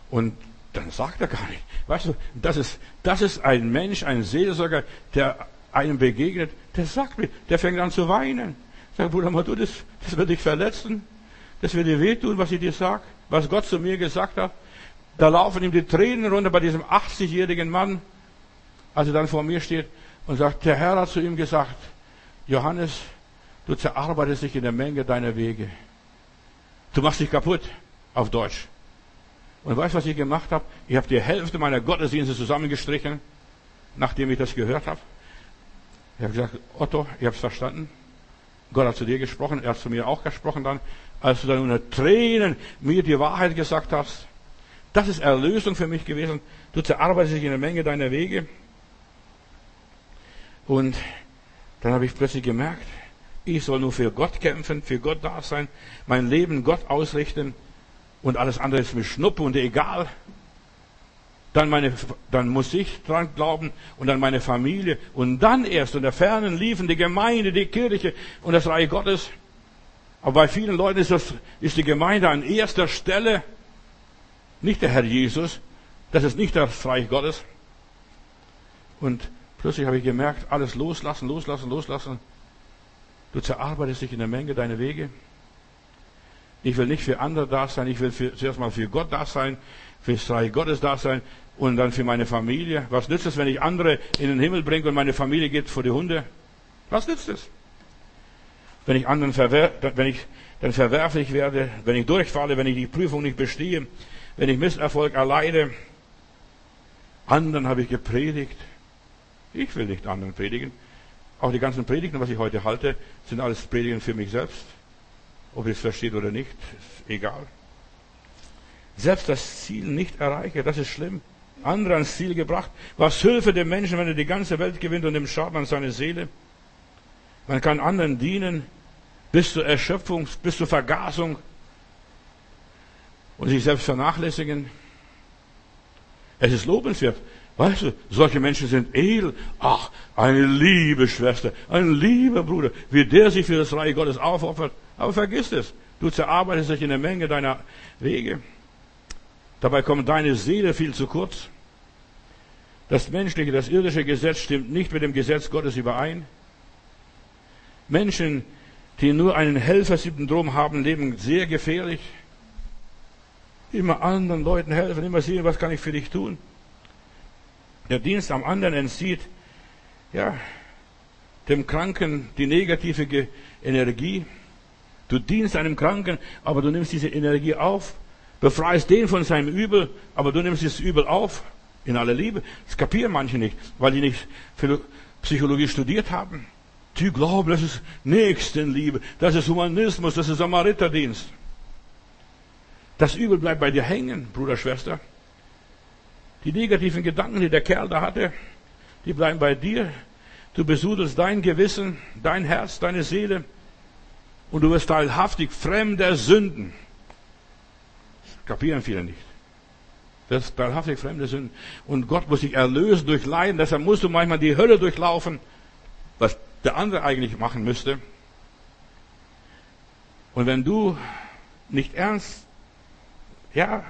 und dann sagt er gar nicht. Weißt du, das ist, das ist ein Mensch, ein Seelsorger, der einem begegnet, der sagt mir, der fängt an zu weinen. Sagt, Bruder Matu, das, das wird dich verletzen. Das wird dir wehtun, was ich dir sag, was Gott zu mir gesagt hat. Da laufen ihm die Tränen runter bei diesem 80-jährigen Mann, als er dann vor mir steht und sagt, der Herr hat zu ihm gesagt, Johannes, du zerarbeitest dich in der Menge deiner Wege. Du machst dich kaputt, auf Deutsch. Und weißt du, was ich gemacht habe? Ich habe die Hälfte meiner Gottesdienste zusammengestrichen, nachdem ich das gehört habe. Ich habe gesagt, Otto, ich habe es verstanden. Gott hat zu dir gesprochen, er hat zu mir auch gesprochen dann, als du dann unter Tränen mir die Wahrheit gesagt hast. Das ist Erlösung für mich gewesen. Du zerarbeitest dich in der Menge deiner Wege. Und dann habe ich plötzlich gemerkt, ich soll nur für Gott kämpfen, für Gott da sein, mein Leben Gott ausrichten und alles andere ist mir schnuppe und egal. Dann, meine, dann muss ich dran glauben und dann meine Familie und dann erst in der Fernen liefen die Gemeinde, die Kirche und das Reich Gottes. Aber bei vielen Leuten ist, das, ist die Gemeinde an erster Stelle, nicht der Herr Jesus, das ist nicht das Reich Gottes. Und plötzlich habe ich gemerkt, alles loslassen, loslassen, loslassen. Du zerarbeitest dich in der Menge deine Wege. Ich will nicht für andere da sein, ich will für, zuerst mal für Gott da sein, für das Reich Gottes da sein und dann für meine Familie. Was nützt es, wenn ich andere in den Himmel bringe und meine Familie geht vor die Hunde? Was nützt es? Wenn ich anderen verwer wenn ich dann verwerflich werde, wenn ich durchfalle, wenn ich die Prüfung nicht bestehe, wenn ich Misserfolg erleide, anderen habe ich gepredigt. Ich will nicht anderen predigen. Auch die ganzen Predigten, was ich heute halte, sind alles Predigen für mich selbst. Ob ihr es versteht oder nicht, ist egal. Selbst das Ziel nicht erreiche, das ist schlimm. andere ans Ziel gebracht. Was Hilfe dem Menschen, wenn er die ganze Welt gewinnt und dem Schaden an seine Seele? Man kann anderen dienen bis zur Erschöpfung, bis zur Vergasung und sich selbst vernachlässigen. Es ist lobenswert. Weißt du, solche Menschen sind edel. Ach, eine liebe Schwester, ein lieber Bruder, wie der sich für das Reich Gottes aufopfert. Aber vergiss es. Du zerarbeitest dich in der Menge deiner Wege. Dabei kommt deine Seele viel zu kurz. Das menschliche, das irdische Gesetz stimmt nicht mit dem Gesetz Gottes überein. Menschen, die nur einen Helfersyndrom haben, leben sehr gefährlich. Immer anderen Leuten helfen, immer sehen, was kann ich für dich tun. Der Dienst am anderen entzieht, ja, dem Kranken die negative Energie. Du dienst einem Kranken, aber du nimmst diese Energie auf, befreist den von seinem Übel, aber du nimmst dieses Übel auf in aller Liebe. Das kapieren manche nicht, weil die nicht Psychologie studiert haben. Die glauben, das ist Nächstenliebe, das ist Humanismus, das ist Samariterdienst. Das Übel bleibt bei dir hängen, Bruder, Schwester. Die negativen Gedanken, die der Kerl da hatte, die bleiben bei dir. Du besudelst dein Gewissen, dein Herz, deine Seele und du wirst teilhaftig fremder Sünden. Das kapieren viele nicht. Das ist teilhaftig fremde Sünden. Und Gott muss dich erlösen durch Leiden. Deshalb musst du manchmal die Hölle durchlaufen, was der andere eigentlich machen müsste. Und wenn du nicht ernst, ja,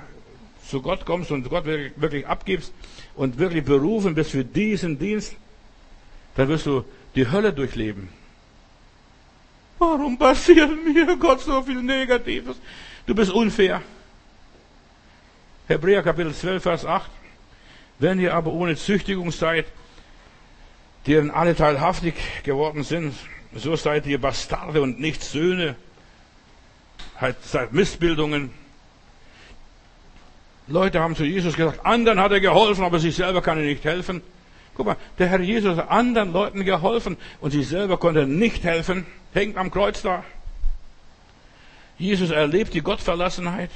zu Gott kommst und Gott wirklich abgibst und wirklich berufen bist für diesen Dienst, dann wirst du die Hölle durchleben. Warum passiert mir Gott so viel Negatives? Du bist unfair. Hebräer Kapitel 12, Vers 8. Wenn ihr aber ohne Züchtigung seid, deren alle teilhaftig geworden sind, so seid ihr Bastarde und nicht Söhne, halt, seid Missbildungen, Leute haben zu Jesus gesagt, anderen hat er geholfen, aber sich selber kann er nicht helfen. Guck mal, der Herr Jesus hat anderen Leuten geholfen und sich selber konnte nicht helfen. Hängt am Kreuz da. Jesus erlebt die Gottverlassenheit.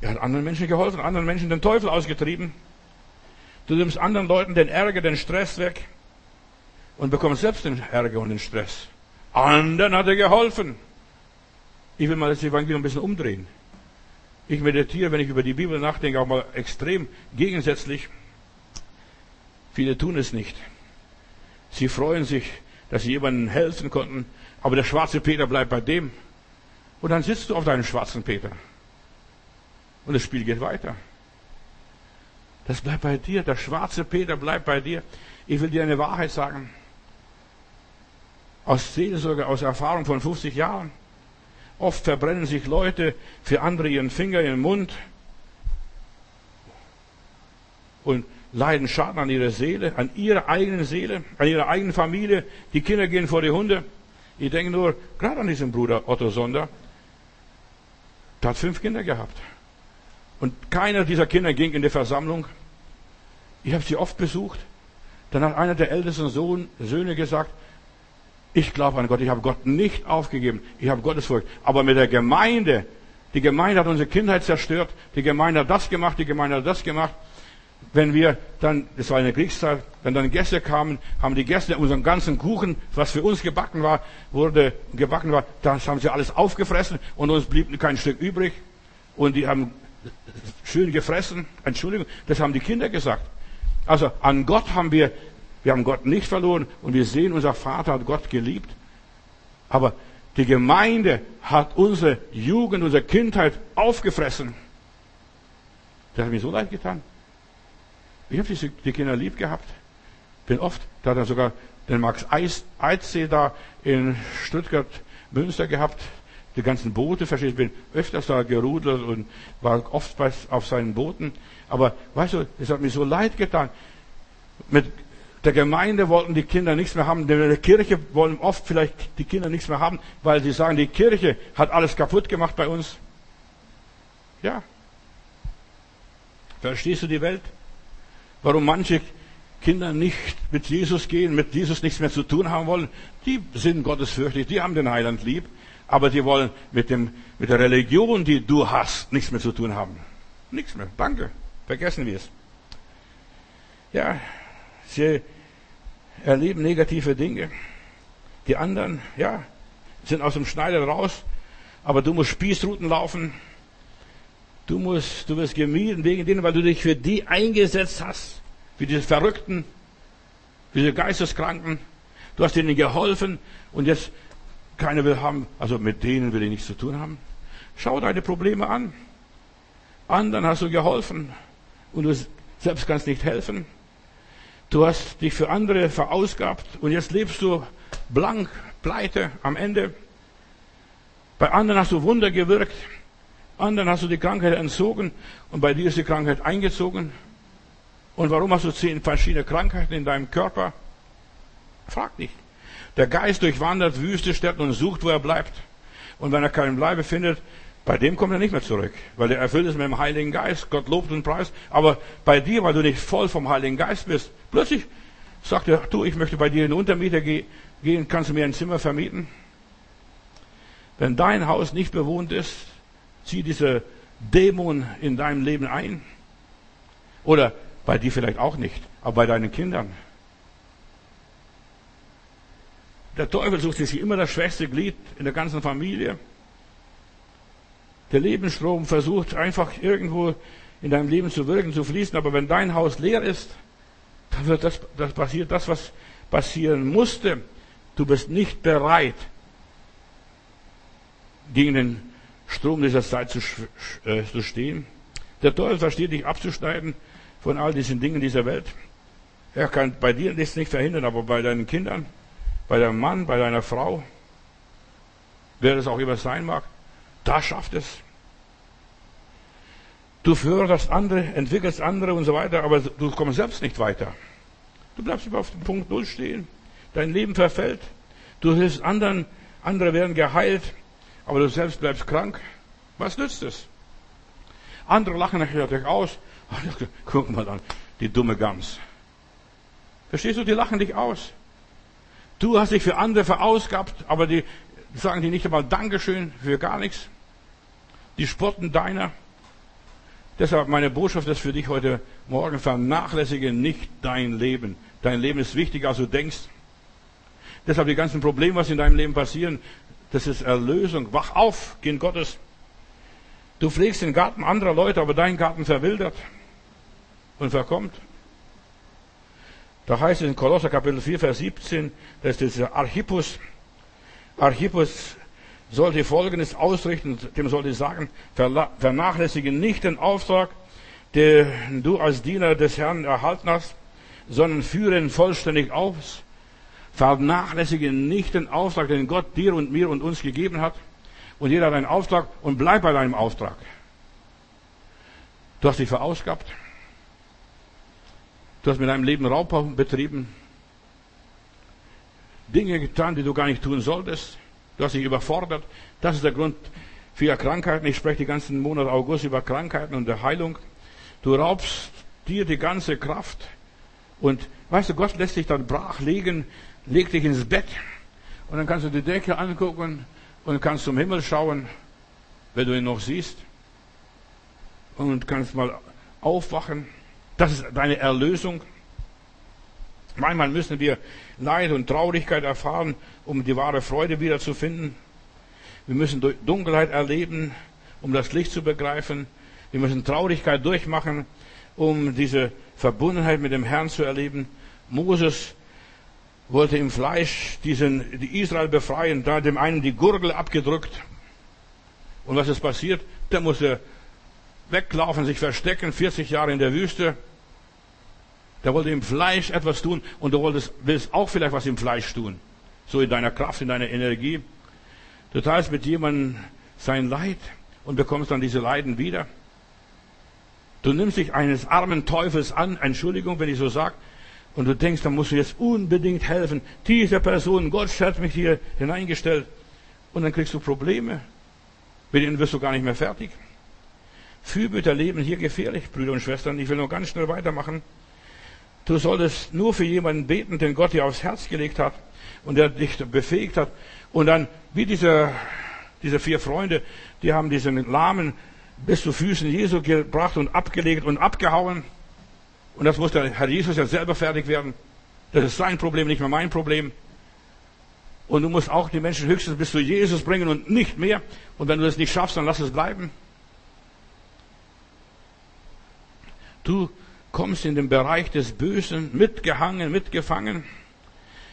Er hat anderen Menschen geholfen, anderen Menschen den Teufel ausgetrieben. Du nimmst anderen Leuten den Ärger, den Stress weg und bekommst selbst den Ärger und den Stress. Anderen hat er geholfen. Ich will mal das Evangelium ein bisschen umdrehen. Ich meditiere, wenn ich über die Bibel nachdenke, auch mal extrem gegensätzlich. Viele tun es nicht. Sie freuen sich, dass sie jemandem helfen konnten, aber der schwarze Peter bleibt bei dem. Und dann sitzt du auf deinem schwarzen Peter. Und das Spiel geht weiter. Das bleibt bei dir. Der schwarze Peter bleibt bei dir. Ich will dir eine Wahrheit sagen. Aus Seelsorge, aus Erfahrung von 50 Jahren. Oft verbrennen sich Leute für andere ihren Finger, ihren Mund und leiden Schaden an ihrer Seele, an ihrer eigenen Seele, an ihrer eigenen Familie. Die Kinder gehen vor die Hunde. Ich denke nur gerade an diesen Bruder Otto Sonder. Der hat fünf Kinder gehabt. Und keiner dieser Kinder ging in die Versammlung. Ich habe sie oft besucht. Dann hat einer der ältesten Sohn, Söhne gesagt, ich glaube an Gott. Ich habe Gott nicht aufgegeben. Ich habe Gottesfurcht. Aber mit der Gemeinde, die Gemeinde hat unsere Kindheit zerstört. Die Gemeinde hat das gemacht, die Gemeinde hat das gemacht. Wenn wir dann, das war eine Kriegszeit, wenn dann Gäste kamen, haben die Gäste unseren ganzen Kuchen, was für uns gebacken war, wurde gebacken war, das haben sie alles aufgefressen und uns blieb kein Stück übrig. Und die haben schön gefressen. Entschuldigung, das haben die Kinder gesagt. Also an Gott haben wir wir haben Gott nicht verloren und wir sehen, unser Vater hat Gott geliebt. Aber die Gemeinde hat unsere Jugend, unsere Kindheit aufgefressen. Das hat mir so leid getan. Ich habe die Kinder lieb gehabt. Bin oft, da hat er sogar den Max Eitzsee da in Stuttgart, Münster gehabt. Die ganzen Boote, verstehst du, bin öfters da gerudelt und war oft auf seinen Booten. Aber weißt du, es hat mir so leid getan. Mit der Gemeinde wollten die Kinder nichts mehr haben. Der Kirche wollen oft vielleicht die Kinder nichts mehr haben, weil sie sagen, die Kirche hat alles kaputt gemacht bei uns. Ja. Verstehst du die Welt? Warum manche Kinder nicht mit Jesus gehen, mit Jesus nichts mehr zu tun haben wollen? Die sind gottesfürchtig, die haben den Heiland lieb, aber die wollen mit, dem, mit der Religion, die du hast, nichts mehr zu tun haben. Nichts mehr. Danke. Vergessen wir es. ja, sie erleben negative Dinge. Die anderen, ja, sind aus dem Schneider raus, aber du musst Spießruten laufen. Du musst, du wirst gemieden wegen denen, weil du dich für die eingesetzt hast. Für diese Verrückten, für diese Geisteskranken. Du hast ihnen geholfen und jetzt keiner will haben, also mit denen will ich nichts zu tun haben. Schau deine Probleme an. Anderen hast du geholfen und du selbst kannst nicht helfen. Du hast dich für andere verausgabt und jetzt lebst du blank, pleite am Ende. Bei anderen hast du Wunder gewirkt, anderen hast du die Krankheit entzogen und bei dir ist die Krankheit eingezogen. Und warum hast du zehn verschiedene Krankheiten in deinem Körper? Frag dich. Der Geist durchwandert Wüste, Städte und sucht, wo er bleibt. Und wenn er keinen Bleibe findet, bei dem kommt er nicht mehr zurück, weil er erfüllt ist mit dem Heiligen Geist. Gott lobt und preist. Aber bei dir, weil du nicht voll vom Heiligen Geist bist, plötzlich sagt er, du, ich möchte bei dir in Untermieter gehen, kannst du mir ein Zimmer vermieten? Wenn dein Haus nicht bewohnt ist, zieh diese Dämon in deinem Leben ein. Oder bei dir vielleicht auch nicht, aber bei deinen Kindern. Der Teufel sucht sich immer das schwächste Glied in der ganzen Familie. Der Lebensstrom versucht einfach irgendwo in deinem Leben zu wirken, zu fließen, aber wenn dein Haus leer ist, dann wird das, das passiert das, was passieren musste. Du bist nicht bereit, gegen den Strom dieser Zeit zu, äh, zu stehen. Der Teufel versteht dich abzuschneiden von all diesen Dingen dieser Welt. Er kann bei dir das nicht verhindern, aber bei deinen Kindern, bei deinem Mann, bei deiner Frau, wer es auch immer sein mag, da schafft es. Du förderst andere, entwickelst andere und so weiter, aber du kommst selbst nicht weiter. Du bleibst immer auf dem Punkt Null stehen. Dein Leben verfällt. Du hilfst anderen, andere werden geheilt, aber du selbst bleibst krank. Was nützt es? Andere lachen natürlich aus. Guck mal an, die dumme Gams. Verstehst du, die lachen dich aus. Du hast dich für andere verausgabt, aber die sagen dir nicht einmal Dankeschön für gar nichts. Die spotten deiner. Deshalb meine Botschaft ist für dich heute Morgen, vernachlässige nicht dein Leben. Dein Leben ist wichtiger, als du denkst. Deshalb die ganzen Probleme, was in deinem Leben passieren, das ist Erlösung. Wach auf, Kind Gottes. Du pflegst den Garten anderer Leute, aber dein Garten verwildert und verkommt. Da heißt es in Kolosser Kapitel 4, Vers 17, dass dieser Archippus, Archippus sollte Folgendes ausrichten, dem sollte ich sagen, vernachlässige nicht den Auftrag, den du als Diener des Herrn erhalten hast, sondern führe ihn vollständig aus. Vernachlässige nicht den Auftrag, den Gott dir und mir und uns gegeben hat. Und jeder hat einen Auftrag und bleib bei deinem Auftrag. Du hast dich verausgabt. Du hast mit deinem Leben Raubbau betrieben. Dinge getan, die du gar nicht tun solltest. Du hast dich überfordert. Das ist der Grund für Krankheiten. Ich spreche die ganzen Monate August über Krankheiten und der Heilung. Du raubst dir die ganze Kraft. Und weißt du, Gott lässt dich dann brach legen, legt dich ins Bett. Und dann kannst du die Decke angucken und kannst zum Himmel schauen, wenn du ihn noch siehst. Und kannst mal aufwachen. Das ist deine Erlösung. Manchmal müssen wir Leid und Traurigkeit erfahren, um die wahre Freude wiederzufinden. Wir müssen Dunkelheit erleben, um das Licht zu begreifen. Wir müssen Traurigkeit durchmachen, um diese Verbundenheit mit dem Herrn zu erleben. Moses wollte im Fleisch diesen, die Israel befreien, da dem einen die Gurgel abgedrückt. Und was ist passiert? Der musste weglaufen, sich verstecken, 40 Jahre in der Wüste. Der wollte im Fleisch etwas tun und du willst auch vielleicht was im Fleisch tun. So in deiner Kraft, in deiner Energie. Du teilst mit jemandem sein Leid und bekommst dann diese Leiden wieder. Du nimmst dich eines armen Teufels an, Entschuldigung, wenn ich so sage, und du denkst, da musst du jetzt unbedingt helfen. Diese Person, Gott hat mich hier hineingestellt. Und dann kriegst du Probleme. Mit denen wirst du gar nicht mehr fertig. Fürbitter leben hier gefährlich, Brüder und Schwestern. Ich will noch ganz schnell weitermachen. Du solltest nur für jemanden beten, den Gott dir aufs Herz gelegt hat und der dich befähigt hat. Und dann, wie diese, diese vier Freunde, die haben diesen Lahmen bis zu Füßen Jesu gebracht und abgelegt und abgehauen. Und das muss der Herr Jesus ja selber fertig werden. Das ist sein Problem, nicht mehr mein Problem. Und du musst auch die Menschen höchstens bis zu Jesus bringen und nicht mehr. Und wenn du das nicht schaffst, dann lass es bleiben. Du kommst in den Bereich des Bösen mitgehangen, mitgefangen.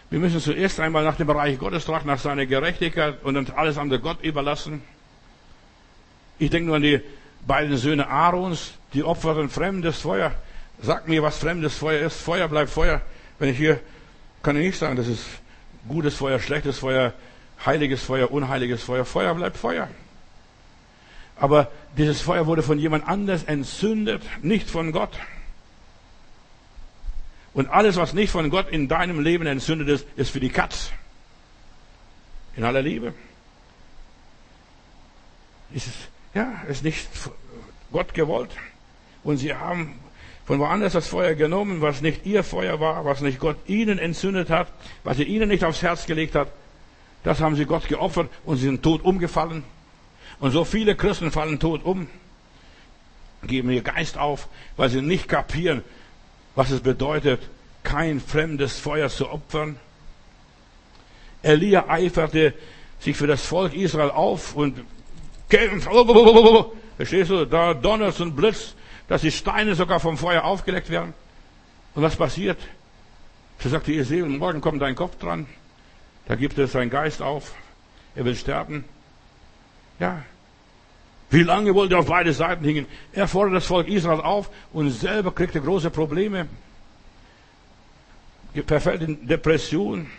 Wir müssen zuerst einmal nach dem Bereich Gottes trachten, nach seiner Gerechtigkeit und dann alles andere Gott überlassen. Ich denke nur an die beiden Söhne Aarons, die opferten fremdes Feuer. Sag mir, was fremdes Feuer ist. Feuer bleibt Feuer. Wenn ich hier, kann ich nicht sagen, das ist Gutes Feuer, schlechtes Feuer, heiliges Feuer, unheiliges Feuer. Feuer bleibt Feuer. Aber dieses Feuer wurde von jemand anders entzündet, nicht von Gott. Und alles, was nicht von Gott in deinem Leben entzündet ist, ist für die Katz. In aller Liebe. Ist, ja, ist nicht Gott gewollt. Und sie haben von woanders das Feuer genommen, was nicht ihr Feuer war, was nicht Gott ihnen entzündet hat, was er ihnen nicht aufs Herz gelegt hat. Das haben sie Gott geopfert und sie sind tot umgefallen. Und so viele Christen fallen tot um, geben ihr Geist auf, weil sie nicht kapieren, was es bedeutet, kein fremdes Feuer zu opfern. Elia eiferte sich für das Volk Israel auf und kämpft. Verstehst du? Da donnert und blitzt dass die Steine sogar vom Feuer aufgeleckt werden. Und was passiert? So sagte Esel, morgen kommt dein Kopf dran. Da gibt es seinen Geist auf. Er will sterben. Ja. Wie lange wollte er auf beide Seiten hingen? Er fordert das Volk Israel auf und selber kriegte große Probleme. Verfällt in Depression.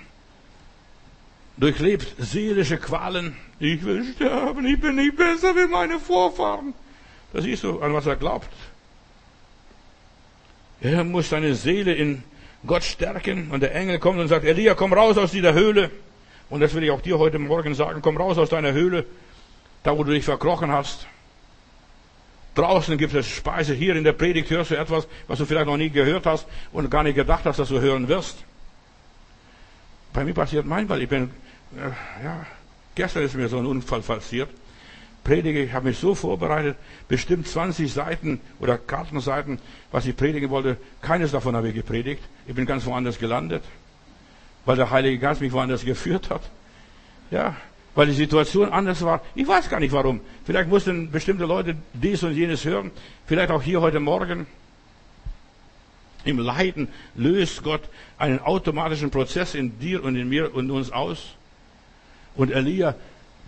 Durchlebt seelische Qualen. Ich will sterben. Ich bin nicht besser wie meine Vorfahren. Das siehst du, an was er glaubt. Er muss seine Seele in Gott stärken und der Engel kommt und sagt, Elia, komm raus aus dieser Höhle. Und das will ich auch dir heute Morgen sagen, komm raus aus deiner Höhle, da wo du dich verkrochen hast. Draußen gibt es Speise, hier in der Predigt hörst du etwas, was du vielleicht noch nie gehört hast und gar nicht gedacht hast, dass du hören wirst. Bei mir passiert manchmal, ich bin, äh, ja, gestern ist mir so ein Unfall passiert predige, ich habe mich so vorbereitet, bestimmt 20 Seiten oder Kartenseiten, was ich predigen wollte. Keines davon habe ich gepredigt. Ich bin ganz woanders gelandet, weil der Heilige Geist mich woanders geführt hat. Ja, weil die Situation anders war. Ich weiß gar nicht warum. Vielleicht mussten bestimmte Leute dies und jenes hören. Vielleicht auch hier heute Morgen. Im Leiden löst Gott einen automatischen Prozess in dir und in mir und uns aus. Und Elia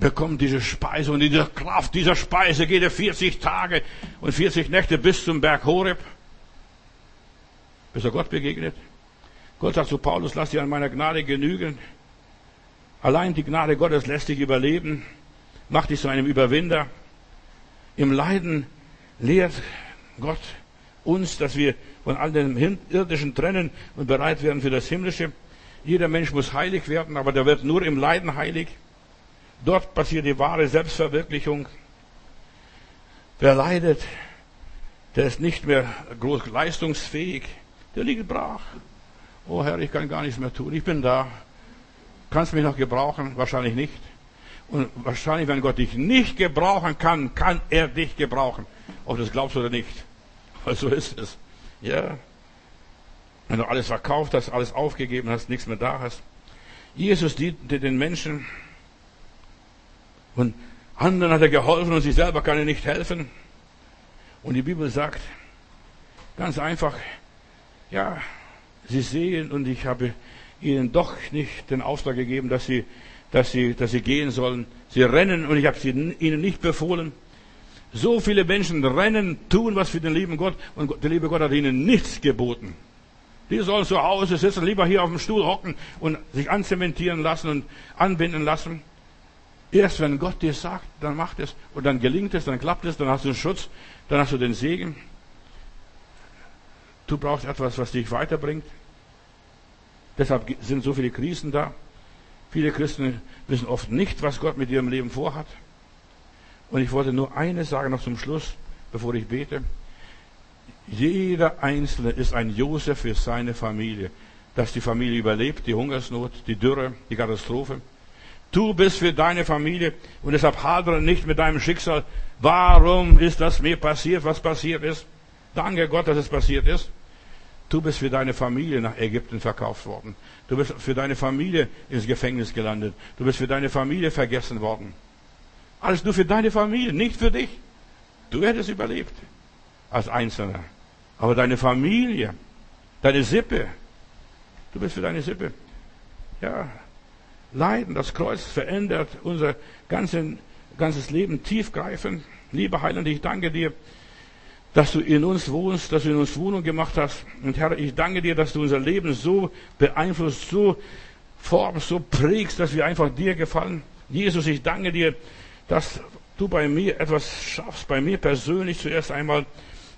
bekommt diese Speise und in dieser Kraft dieser Speise geht er 40 Tage und 40 Nächte bis zum Berg Horeb, bis er Gott begegnet. Gott sagt zu Paulus, lass dir an meiner Gnade genügen. Allein die Gnade Gottes lässt dich überleben, macht dich zu einem Überwinder. Im Leiden lehrt Gott uns, dass wir von all dem irdischen trennen und bereit werden für das Himmlische. Jeder Mensch muss heilig werden, aber der wird nur im Leiden heilig. Dort passiert die wahre Selbstverwirklichung. Wer leidet, der ist nicht mehr groß leistungsfähig. Der liegt brach. Oh Herr, ich kann gar nichts mehr tun. Ich bin da. Kannst mich noch gebrauchen? Wahrscheinlich nicht. Und wahrscheinlich, wenn Gott dich nicht gebrauchen kann, kann er dich gebrauchen. Ob du das glaubst oder nicht. Weil so ist es. Ja. Wenn du alles verkauft hast, alles aufgegeben hast, nichts mehr da hast. Jesus diente den Menschen und anderen hat er geholfen und sich selber kann er nicht helfen. Und die Bibel sagt ganz einfach, ja, sie sehen und ich habe ihnen doch nicht den Auftrag gegeben, dass sie, dass sie, dass sie gehen sollen. Sie rennen und ich habe sie ihnen nicht befohlen. So viele Menschen rennen, tun was für den lieben Gott und der liebe Gott hat ihnen nichts geboten. Die sollen zu Hause sitzen, lieber hier auf dem Stuhl hocken und sich anzementieren lassen und anbinden lassen. Erst wenn Gott dir sagt, dann macht es und dann gelingt es, dann klappt es, dann hast du den Schutz, dann hast du den Segen. Du brauchst etwas, was dich weiterbringt. Deshalb sind so viele Krisen da. Viele Christen wissen oft nicht, was Gott mit ihrem Leben vorhat. Und ich wollte nur eines sagen noch zum Schluss, bevor ich bete. Jeder Einzelne ist ein Josef für seine Familie. Dass die Familie überlebt, die Hungersnot, die Dürre, die Katastrophe. Du bist für deine Familie und deshalb hadere nicht mit deinem Schicksal. Warum ist das mir passiert, was passiert ist? Danke Gott, dass es passiert ist. Du bist für deine Familie nach Ägypten verkauft worden. Du bist für deine Familie ins Gefängnis gelandet. Du bist für deine Familie vergessen worden. Alles nur für deine Familie, nicht für dich. Du hättest überlebt als Einzelner. Aber deine Familie, deine Sippe, du bist für deine Sippe. Ja, Leiden, das Kreuz verändert unser ganzes Leben tiefgreifend. Lieber Heiland, ich danke dir, dass du in uns wohnst, dass du in uns Wohnung gemacht hast. Und Herr, ich danke dir, dass du unser Leben so beeinflusst, so formst, so prägst, dass wir einfach dir gefallen. Jesus, ich danke dir, dass du bei mir etwas schaffst, bei mir persönlich zuerst einmal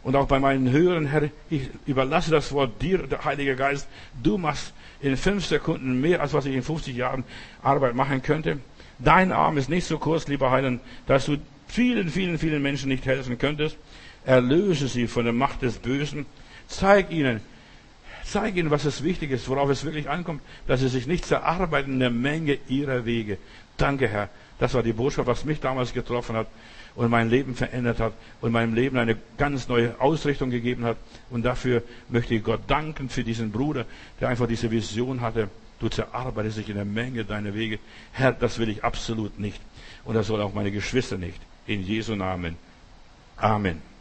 und auch bei meinen Hörern, Herr, ich überlasse das Wort dir, der Heilige Geist. Du machst in fünf Sekunden mehr, als was ich in 50 Jahren Arbeit machen könnte. Dein Arm ist nicht so kurz, lieber Heiland, dass du vielen, vielen, vielen Menschen nicht helfen könntest. Erlöse sie von der Macht des Bösen. Zeig ihnen, zeig ihnen, was es wichtig ist, worauf es wirklich ankommt, dass sie sich nicht zerarbeiten in der Menge ihrer Wege. Danke, Herr. Das war die Botschaft, was mich damals getroffen hat und mein Leben verändert hat und meinem Leben eine ganz neue Ausrichtung gegeben hat. Und dafür möchte ich Gott danken für diesen Bruder, der einfach diese Vision hatte. Du zerarbeitest dich in der Menge deiner Wege. Herr, das will ich absolut nicht. Und das soll auch meine Geschwister nicht. In Jesu Namen. Amen.